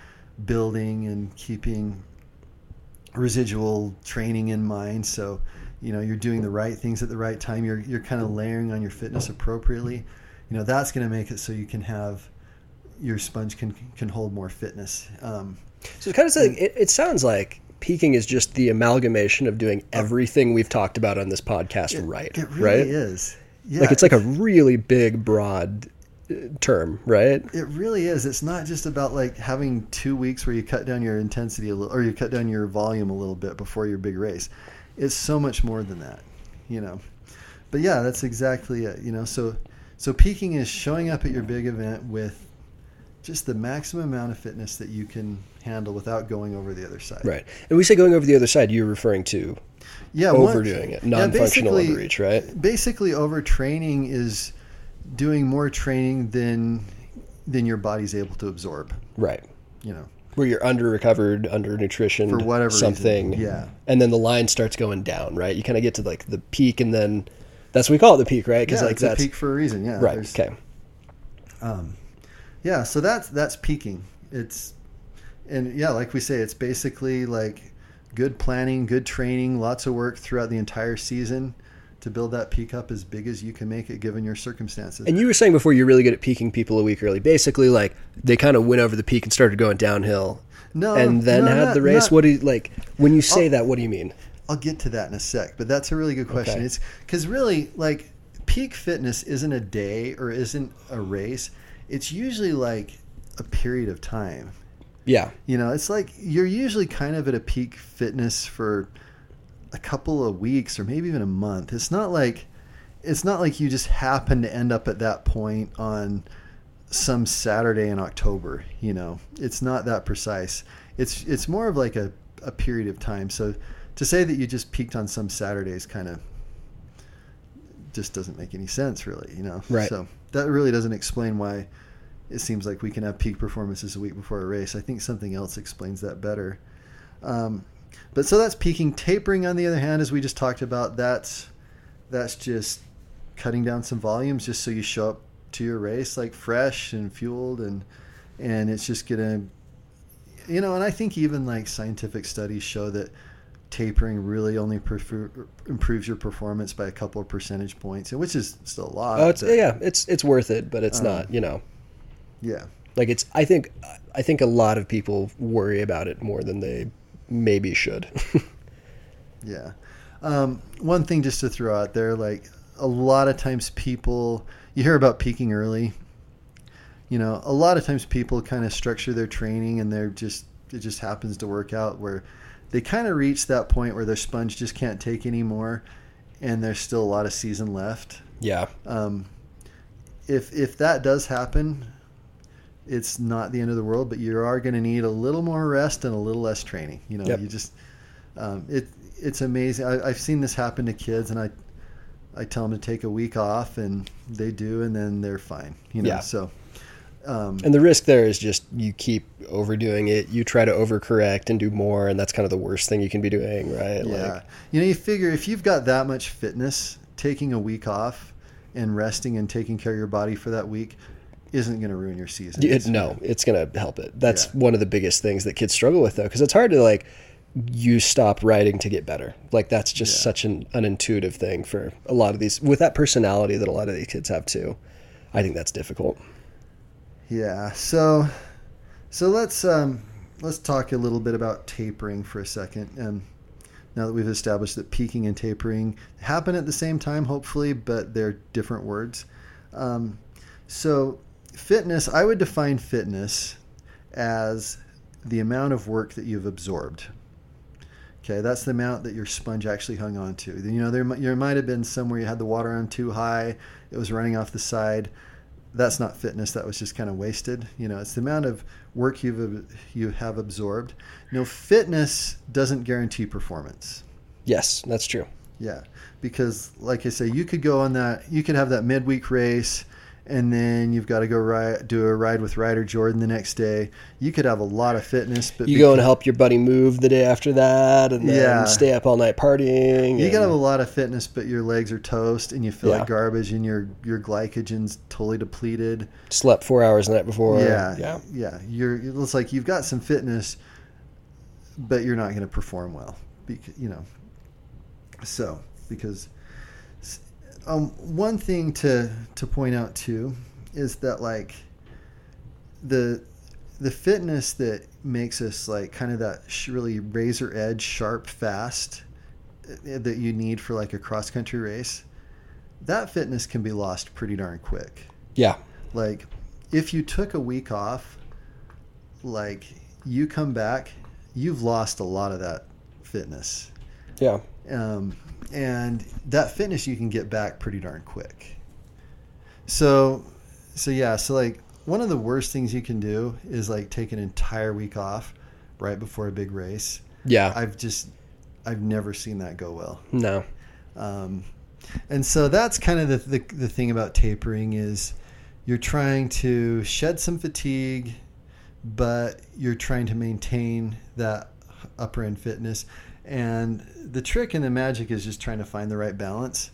building and keeping residual training in mind. So you know you're doing the right things at the right time. You're you're kind of layering on your fitness appropriately. You know that's going to make it so you can have your sponge can can hold more fitness. Um, so it's kind of like, it, it sounds like peaking is just the amalgamation of doing everything we've talked about on this podcast it, right. It really right? is. Yeah, like it's like a really big, broad uh, term, right? It really is. It's not just about like having two weeks where you cut down your intensity a little, or you cut down your volume a little bit before your big race. It's so much more than that, you know. But yeah, that's exactly it. You know, so so peaking is showing up at your big event with just the maximum amount of fitness that you can handle without going over the other side. Right. And we say going over the other side, you're referring to yeah, overdoing it, non-functional yeah, overreach, right? Basically, overtraining is doing more training than than your body's able to absorb. Right. You know, where you're under recovered, under nutrition, for whatever something. Reason. Yeah. And then the line starts going down, right? You kind of get to like the peak, and then that's what we call it the peak, right? Because yeah, like it's that's a peak for a reason. Yeah. Right. Okay. Um, yeah. So that's that's peaking. It's and yeah, like we say, it's basically like good planning, good training, lots of work throughout the entire season to build that peak up as big as you can make it given your circumstances. And you were saying before you're really good at peaking people a week early. Basically, like they kind of went over the peak and started going downhill. No, and then no, had not, the race. Not, what do you like when you say I'll, that? What do you mean? I'll get to that in a sec, but that's a really good question. Okay. It's because really, like peak fitness isn't a day or isn't a race. It's usually like a period of time. Yeah. You know, it's like you're usually kind of at a peak fitness for a couple of weeks or maybe even a month. It's not like it's not like you just happen to end up at that point on some Saturday in October, you know. It's not that precise. It's it's more of like a, a period of time. So to say that you just peaked on some Saturdays kind of just doesn't make any sense really, you know. Right. So that really doesn't explain why it seems like we can have peak performances a week before a race. I think something else explains that better. Um, but so that's peaking. Tapering, on the other hand, as we just talked about, that's that's just cutting down some volumes just so you show up to your race like fresh and fueled and and it's just gonna you know and i think even like scientific studies show that tapering really only prefer, improves your performance by a couple of percentage points which is still a lot Oh, it's but, yeah, it's it's worth it, but it's Um, not. You know, yeah like it's. I think I think a lot of people worry about it more than they maybe should. Yeah. Um, one thing just to throw out there, like a lot of times people, you hear about peaking early. You know, a lot of times people kind of structure their training and they're just, it just happens to work out where they kind of reach that point where their sponge just can't take anymore and there's still a lot of season left. yeah. Um, if, if that does happen, it's not the end of the world, but you are going to need a little more rest and a little less training. You know, Yep. you just, um, it, it's amazing. I, I've seen this happen to kids, and I I tell them to take a week off, and they do, and then they're fine. You know, Yeah. so um, And the risk there is just you keep overdoing it. You try to overcorrect and do more, and that's kind of the worst thing you can be doing, right? yeah, Like, you know, you figure if you've got that much fitness, taking a week off and resting and taking care of your body for that week isn't going to ruin your season. it, no, it's gonna help it. That's Yeah. one of the biggest things that kids struggle with, though, because it's hard to like you stop riding to get better. Like that's just Yeah. such an unintuitive thing for a lot of these with that personality that a lot of these kids have too. I think that's difficult. Yeah. So, so let's um, let's talk a little bit about tapering for a second. Um, now that we've established that peaking and tapering happen at the same time, hopefully, but they're different words. Um, so, fitness. I would define fitness as the amount of work that you've absorbed. Okay, that's the amount that your sponge actually hung on to. You know, there, there might have been somewhere you had the water on too high, it was running off the side that's not fitness. That was just kind of wasted. You know, it's the amount of work you've you have absorbed. No, fitness doesn't guarantee performance. Yes, that's true. Yeah, because like I say, you could go on that. You could have that midweek race and then you've got to go ride, do a ride with Ryder Jordan the next day. You could have a lot of fitness, but you go and help your buddy move the day after that, and then yeah. stay up all night partying. You and, have a lot of fitness, but your legs are toast, and you feel yeah. like garbage, and your your glycogen's totally depleted. Slept four hours the night before. Yeah, yeah, yeah. You're it looks like you've got some fitness, but you're not going to perform well. Because, you know, so because um, one thing to to point out too is that like the the fitness that makes us like kind of that really razor edge sharp fast uh, that you need for like a cross country race that fitness can be lost pretty darn quick. Yeah. Like if you took a week off like you come back you've lost a lot of that fitness. Yeah. Um, and that fitness you can get back pretty darn quick. So, so yeah, so like one of the worst things you can do is like take an entire week off right before a big race. Yeah, I've just I've never seen that go well. No. Um, and so that's kind of the, the the thing about tapering is you're trying to shed some fatigue, but you're trying to maintain that upper end fitness. And the trick and the magic is just trying to find the right balance,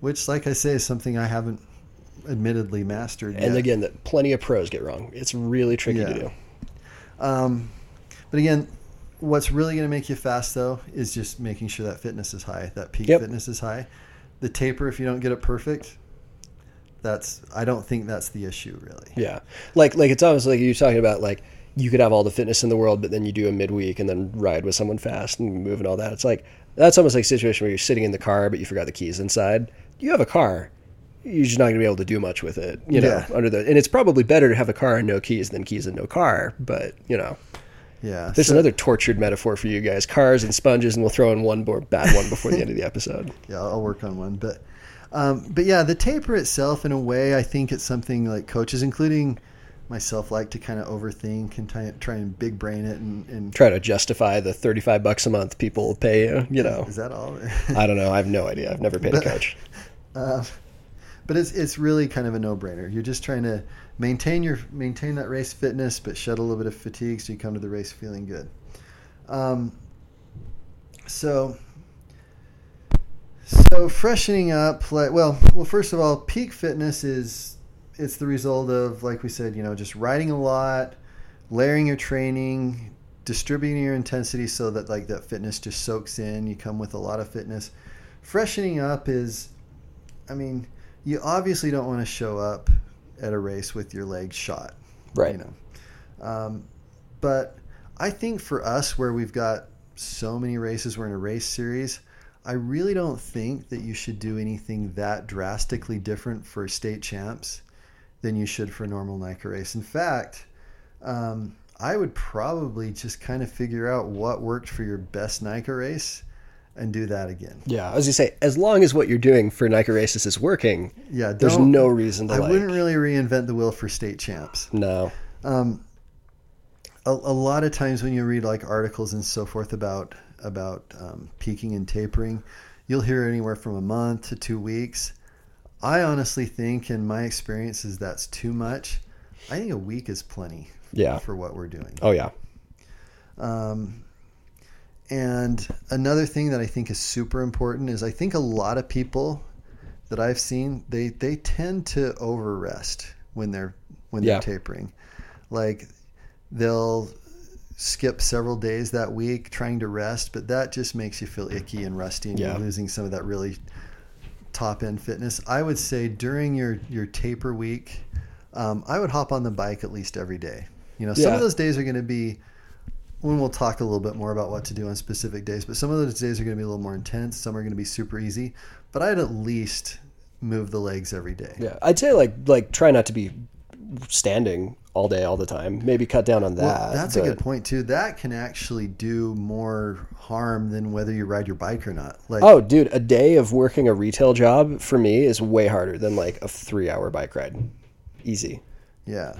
which, like I say, is something I haven't admittedly mastered. Yet. And yet. again, that plenty of pros get wrong. It's really tricky yeah. to do. Um, but again, what's really going to make you fast though is just making sure that fitness is high, that peak yep. fitness is high. The taper, if you don't get it perfect, that's I don't think that's the issue really. Yeah, like like it's almost like you're talking about like you could have all the fitness in the world, but then you do a midweek and then ride with someone fast and move and all that. It's like that's almost like a situation where you're sitting in the car, but you forgot the keys inside. You have a car. You're just not going to be able to do much with it, you know. Yeah. Under the and it's probably better to have a car and no keys than keys and no car. But you know, yeah. There's so, another tortured metaphor for you guys: cars and sponges, and we'll throw in one more bad one before the end of the episode. Yeah, I'll work on one, but um, but yeah, the taper itself, in a way, I think it's something like coaches, including myself like to kind of overthink and try, try and big brain it and, and, try to justify the 35 bucks a month people pay you, you know. Is that all? I don't know. I have no idea. I've never paid but, a coach. Uh, but it's, it's really kind of a no brainer. You're just trying to maintain your, maintain that race fitness, but shed a little bit of fatigue so you come to the race feeling good. Um, so, so freshening up, like, well, well, first of all, peak fitness is it's the result of like we said, you know, just riding a lot, layering your training, distributing your intensity so that like that fitness just soaks in. You come with a lot of fitness. Freshening up is, I mean, you obviously don't want to show up at a race with your legs shot, right? You know, um, but I think for us where we've got so many races, we're in a race series. I really don't think that you should do anything that drastically different for state champs than you should for a normal NICA race. In fact, um, I would probably just kind of figure out what worked for your best NICA race and do that again. Yeah, as you say, as long as what you're doing for NICA races is working, yeah, there's no reason to. I like... wouldn't really reinvent the wheel for state champs. No. Um, a, a, lot of times when you read like articles and so forth about about um, peaking and tapering, you'll hear anywhere from a month to two weeks. I honestly think, in my experience, is that's too much. I think a week is plenty. Yeah. For what we're doing. Oh yeah. Um, and another thing that I think is super important is I think a lot of people that I've seen they they tend to over rest when they're when they're tapering. Like they'll skip several days that week trying to rest, but that just makes you feel icky and rusty and yeah. you're losing some of that really top end fitness, I would say during your your taper week, um, I would hop on the bike at least every day. You know, some yeah. of those days are going to be when we'll talk a little bit more about what to do on specific days, but some of those days are going to be a little more intense. Some are going to be super easy, but I'd at least move the legs every day. Yeah, I'd say like like try not to be standing all day, all the time. Maybe cut down on that. Well, that's but... a good point too. That can actually do more harm than whether you ride your bike or not. Like, oh, dude, a day of working a retail job for me is way harder than like a three-hour bike ride. easy. Yeah.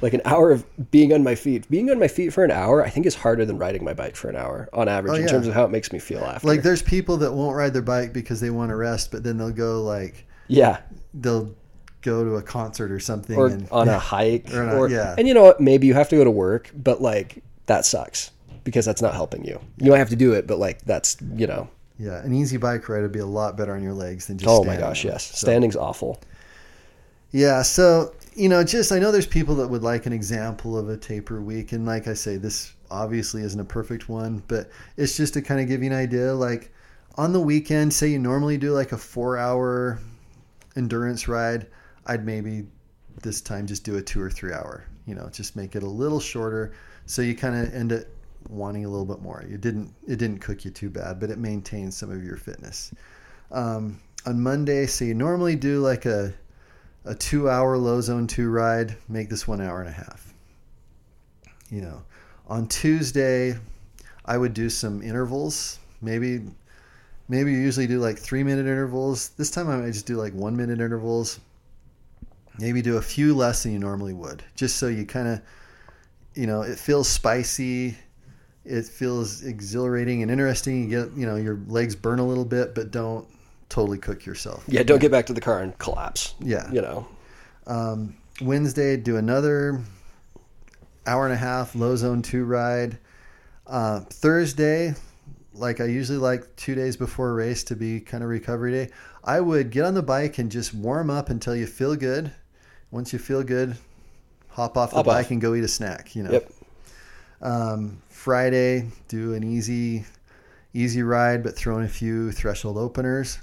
Like an hour of being on my feet. Being on my feet for an hour, I think is harder than riding my bike for an hour on average Oh, in terms of how it makes me feel after. Like there's people that won't ride their bike because they want to rest, but then they'll go like yeah, they'll go to a concert or something or and on a hike, Or or, yeah. and you know what? Maybe you have to go to work, but like that sucks because that's not helping you. You might have to do it, but like that's you know. yeah, an easy bike ride would be a lot better on your legs than just Oh my gosh, yes, So- standing's awful. Yeah, so you know, just I know there's people that would like an example of a taper week, and like I say, this obviously isn't a perfect one, but it's just to kind of give you an idea. Like on the weekend, say you normally do like a four-hour endurance ride, I'd maybe this time just do a two or three hour. You know, just make it a little shorter, so you kind of end up wanting a little bit more. You didn't it didn't cook you too bad, but it maintains some of your fitness. Um, on Monday, so you normally do like a a two hour low zone two ride, make this one hour and a half. You know, on Tuesday, I would do some intervals. Maybe, maybe you usually do like three minute intervals. This time I might just do like one minute intervals. Maybe do a few less than you normally would, just so you kind of, you know, it feels spicy. It feels exhilarating and interesting. You get, you know, your legs burn a little bit, but don't totally cook yourself. Yeah, don't get back to the car and collapse. Yeah. You know. Um, Wednesday, do another hour and a half low zone two ride. Uh, Thursday, like I usually like two days before a race to be kind of recovery day, I would get on the bike and just warm up until you feel good. Once you feel good, hop off the Hop bike off. and go eat a snack. You know. Yep. Um, Friday, do an easy, easy ride, but throw in a few threshold openers,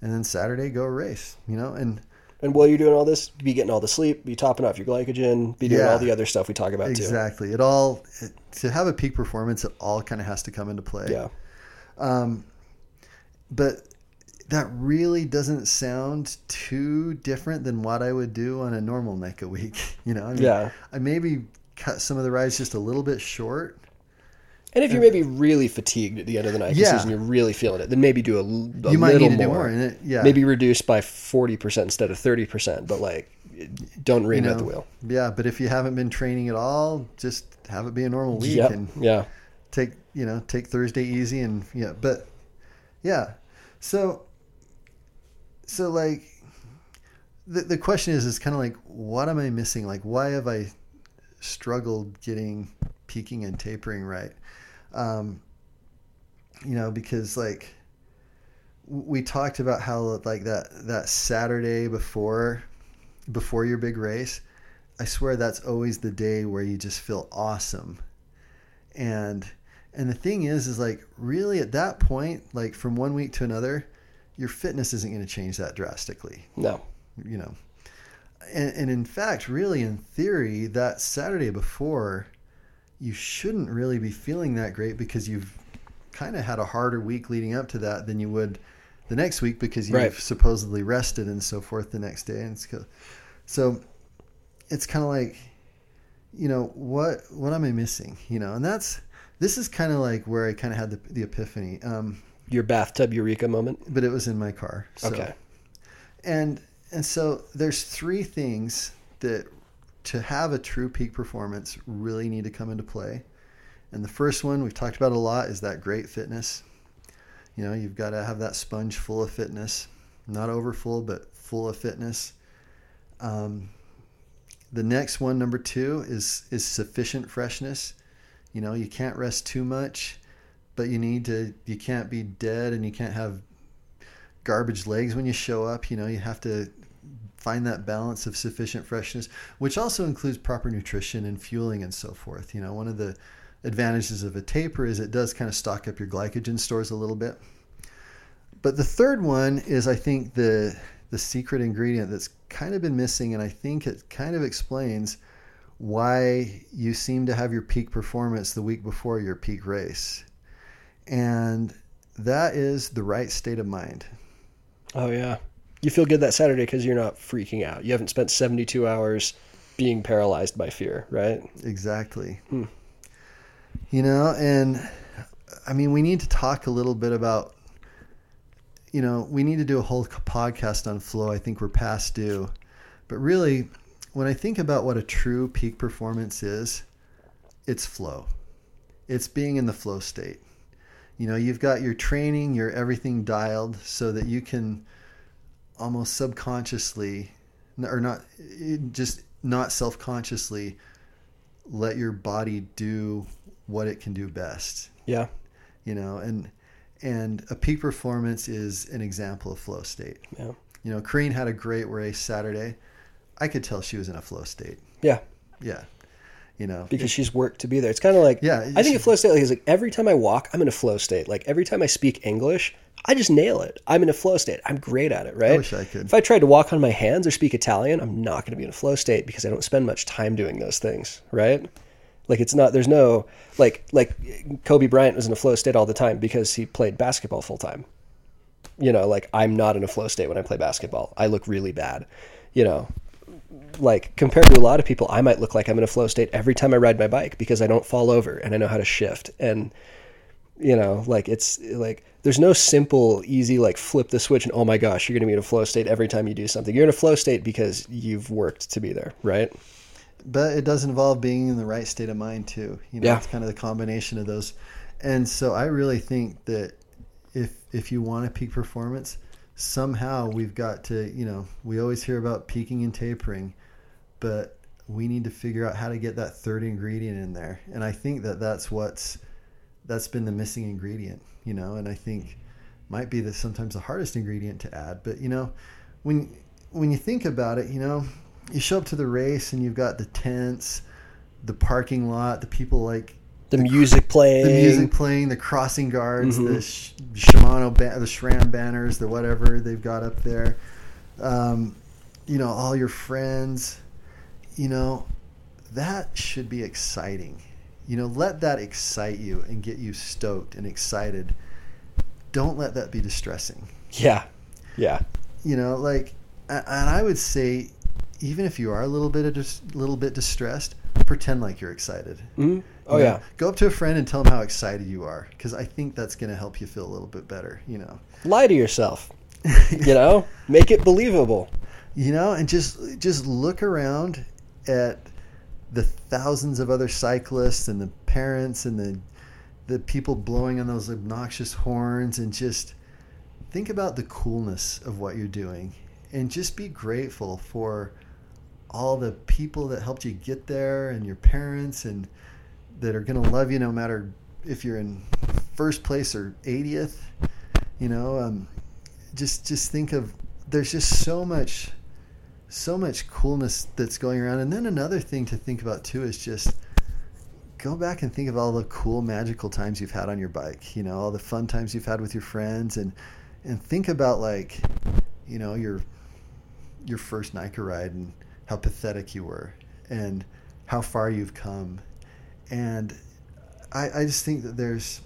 and then Saturday go race. You know, and And while you're doing all this, be getting all the sleep, be topping off your glycogen, be doing Yeah. all the other stuff we talk about too. Exactly. It all it, to have a peak performance, it all kind of has to come into play. Yeah. Um, but that really doesn't sound too different than what I would do on a normal NICA week. You know, I mean, Yeah. I maybe cut some of the rides just a little bit short. And if you're maybe really fatigued at the end of the night Yeah. season, you're really feeling it, then maybe do a, a you might little need to more. do more. It, yeah, Maybe reduce by 40% instead of 30%, but like, don't you reinvent know, the wheel. Yeah, but if you haven't been training at all, just have it be a normal week Yep. and Yeah. take you know take Thursday easy and yeah, but yeah, so so like the the question is is kind of like what am I missing? Like why have I struggled getting peaking and tapering right? Um, you know because like we talked about how like that that Saturday before before your big race, I swear that's always the day where you just feel awesome. And and the thing is is like really at that point, like from one week to another, your fitness isn't going to change that drastically, No. you know. And, and in fact, really in theory, that Saturday before, you shouldn't really be feeling that great because you've kind of had a harder week leading up to that than you would the next week because you've Right. supposedly rested and so forth the next day. And it's, so it's kind of like, you know, what what am I missing? You know, and that's this is kind of like where I kind of had the, the epiphany. Um, Your bathtub eureka moment. but it was in my car. So. Okay. And and so there's three things that to have a true peak performance really need to come into play. And the first one we've talked about a lot is that great fitness. You know, you've got to have that sponge full of fitness, not over full, but full of fitness. Um, the next one, number two, is is sufficient freshness. You know, you can't rest too much, but you need to. You can't be dead, and you can't have garbage legs when you show up. You know, you have to find that balance of sufficient freshness, which also includes proper nutrition and fueling and so forth. You know, one of the advantages of a taper is it does kind of stock up your glycogen stores a little bit. But the third one is, I think, the the secret ingredient that's kind of been missing, and I think it kind of explains why you seem to have your peak performance the week before your peak race. And that is the right state of mind. Oh, yeah. You feel good that Saturday because you're not freaking out. You haven't spent 72 hours being paralyzed by fear, right? Exactly. Hmm. You know, and I mean, we need to talk a little bit about, you know, we need to do a whole podcast on flow. I think we're past due. But really, when I think about what a true peak performance is, it's flow. It's being in the flow state. You know, you've got your training, your everything dialed so that you can almost subconsciously or not eh, just not self-consciously let your body do what it can do best. Yeah. You know, and and a peak performance is an example of flow state. Yeah. You know, Corrine had a great race Saturday. I could tell she was in a flow state. Yeah. Yeah. You know, because she's worked to be there. It's kind of like Yeah, I think a flow state like, is like every time I walk, I'm in a flow state. Like every time I speak English, I just nail it. I'm in a flow state. I'm great at it, right? i wish I could. If I tried to walk on my hands or speak Italian, I'm not going to be in a flow state because I don't spend much time doing those things, right? Like it's not there's no like like Kobe Bryant was in a flow state all the time because he played basketball full time. You know, like I'm not in a flow state when I play basketball. I look really bad. You know, like compared to a lot of people, I might look like I'm in a flow state every time I ride my bike because I don't fall over and I know how to shift. And you know, like it's like there's no simple, easy like flip the switch and oh my gosh, you're going to be in a flow state every time you do something. You're in a flow state because you've worked to be there, right? but it does involve being in the right state of mind too. You know, Yeah. it's kind of the combination of those. And so I really think that if if you want a peak performance, somehow we've got to, you know, we always hear about peaking and tapering, but we need to figure out how to get that third ingredient in there. And I think that that's what's that's been the missing ingredient, you know, and I think might be the sometimes the hardest ingredient to add. But you know, when when you think about it, you know, you show up to the race and you've got the tents, the parking lot, the people like The music playing, the music playing, the crossing guards, Mhm. the Sh- Shimano, ba- the SRAM banners, the whatever they've got up there. Um, you know, all your friends. You know, that should be exciting. You know, let that excite you and get you stoked and excited. Don't let that be distressing. Yeah, yeah, You know, like, and I would say, even if you are a little bit a dis- little bit distressed, pretend like you're excited. Mhm. Oh You know, yeah, Go up to a friend and tell them how excited you are, because I think that's going to help you feel a little bit better. You know, lie to yourself. You know, make it believable. you know, and just just look around at the thousands of other cyclists and the parents and the the people blowing on those obnoxious horns, and just think about the coolness of what you're doing, and just be grateful for all the people that helped you get there, and your parents, and that are going to love you no matter if you're in first place or 80th. You know, um, just just think of there's just so much so much coolness that's going around and then another thing to think about too is just go back and think of all the cool magical times you've had on your bike you know all the fun times you've had with your friends and and think about like you know your your first NICA ride and how pathetic you were and how far you've come. And I, I just think that there's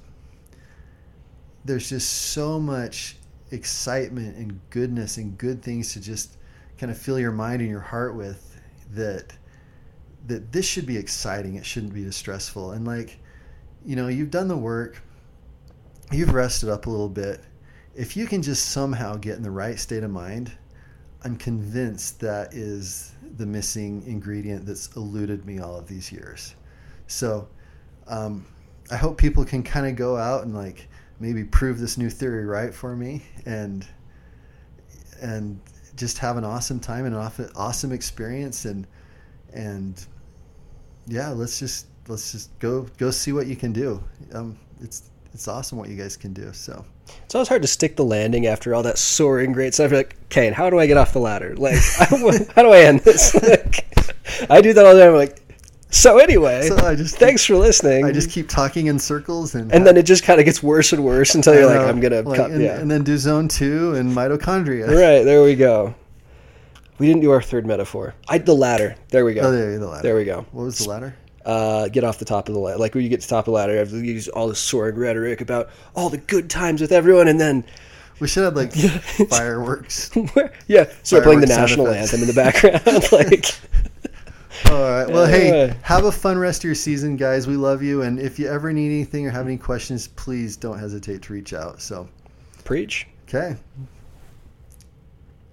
there's just so much excitement and goodness and good things to just kind of fill your mind and your heart with that that this should be exciting. It shouldn't be distressful. And like you know you've done the work. You've rested up a little bit. If you can just somehow get in the right state of mind i'm convinced that is the missing ingredient that's eluded me all of these years. So um, i hope people can kind of go out and like maybe prove this new theory right for me and and just have an awesome time and an awesome experience and and yeah let's just let's just go go see what you can do. Um it's it's awesome what you guys can do so It's always hard to stick the landing after all that soaring great stuff. You're like, Kane, how do I get off the ladder? Like, how do I end this? Like, I do that all the time. I'm like, so anyway, So I just thanks for listening. i just keep talking in circles and and then it just kind of gets worse and worse until you're like, I'm gonna like, cut. and, yeah, and then do zone two and mitochondria right there we go. We didn't do our third metaphor. I the ladder. There we go. oh there, you go. the ladder. There we go. what was the ladder uh, get off the top of the ladder. Like when you get to the top of the ladder, you have to use all this soaring rhetoric about all the good times with everyone, and then we should have like fireworks yeah, start playing the national anthem in the background. like, All right. Well, hey, have a fun rest of your season, guys. We love you. And if you ever need anything or have any questions, please don't hesitate to reach out. So, preach. okay.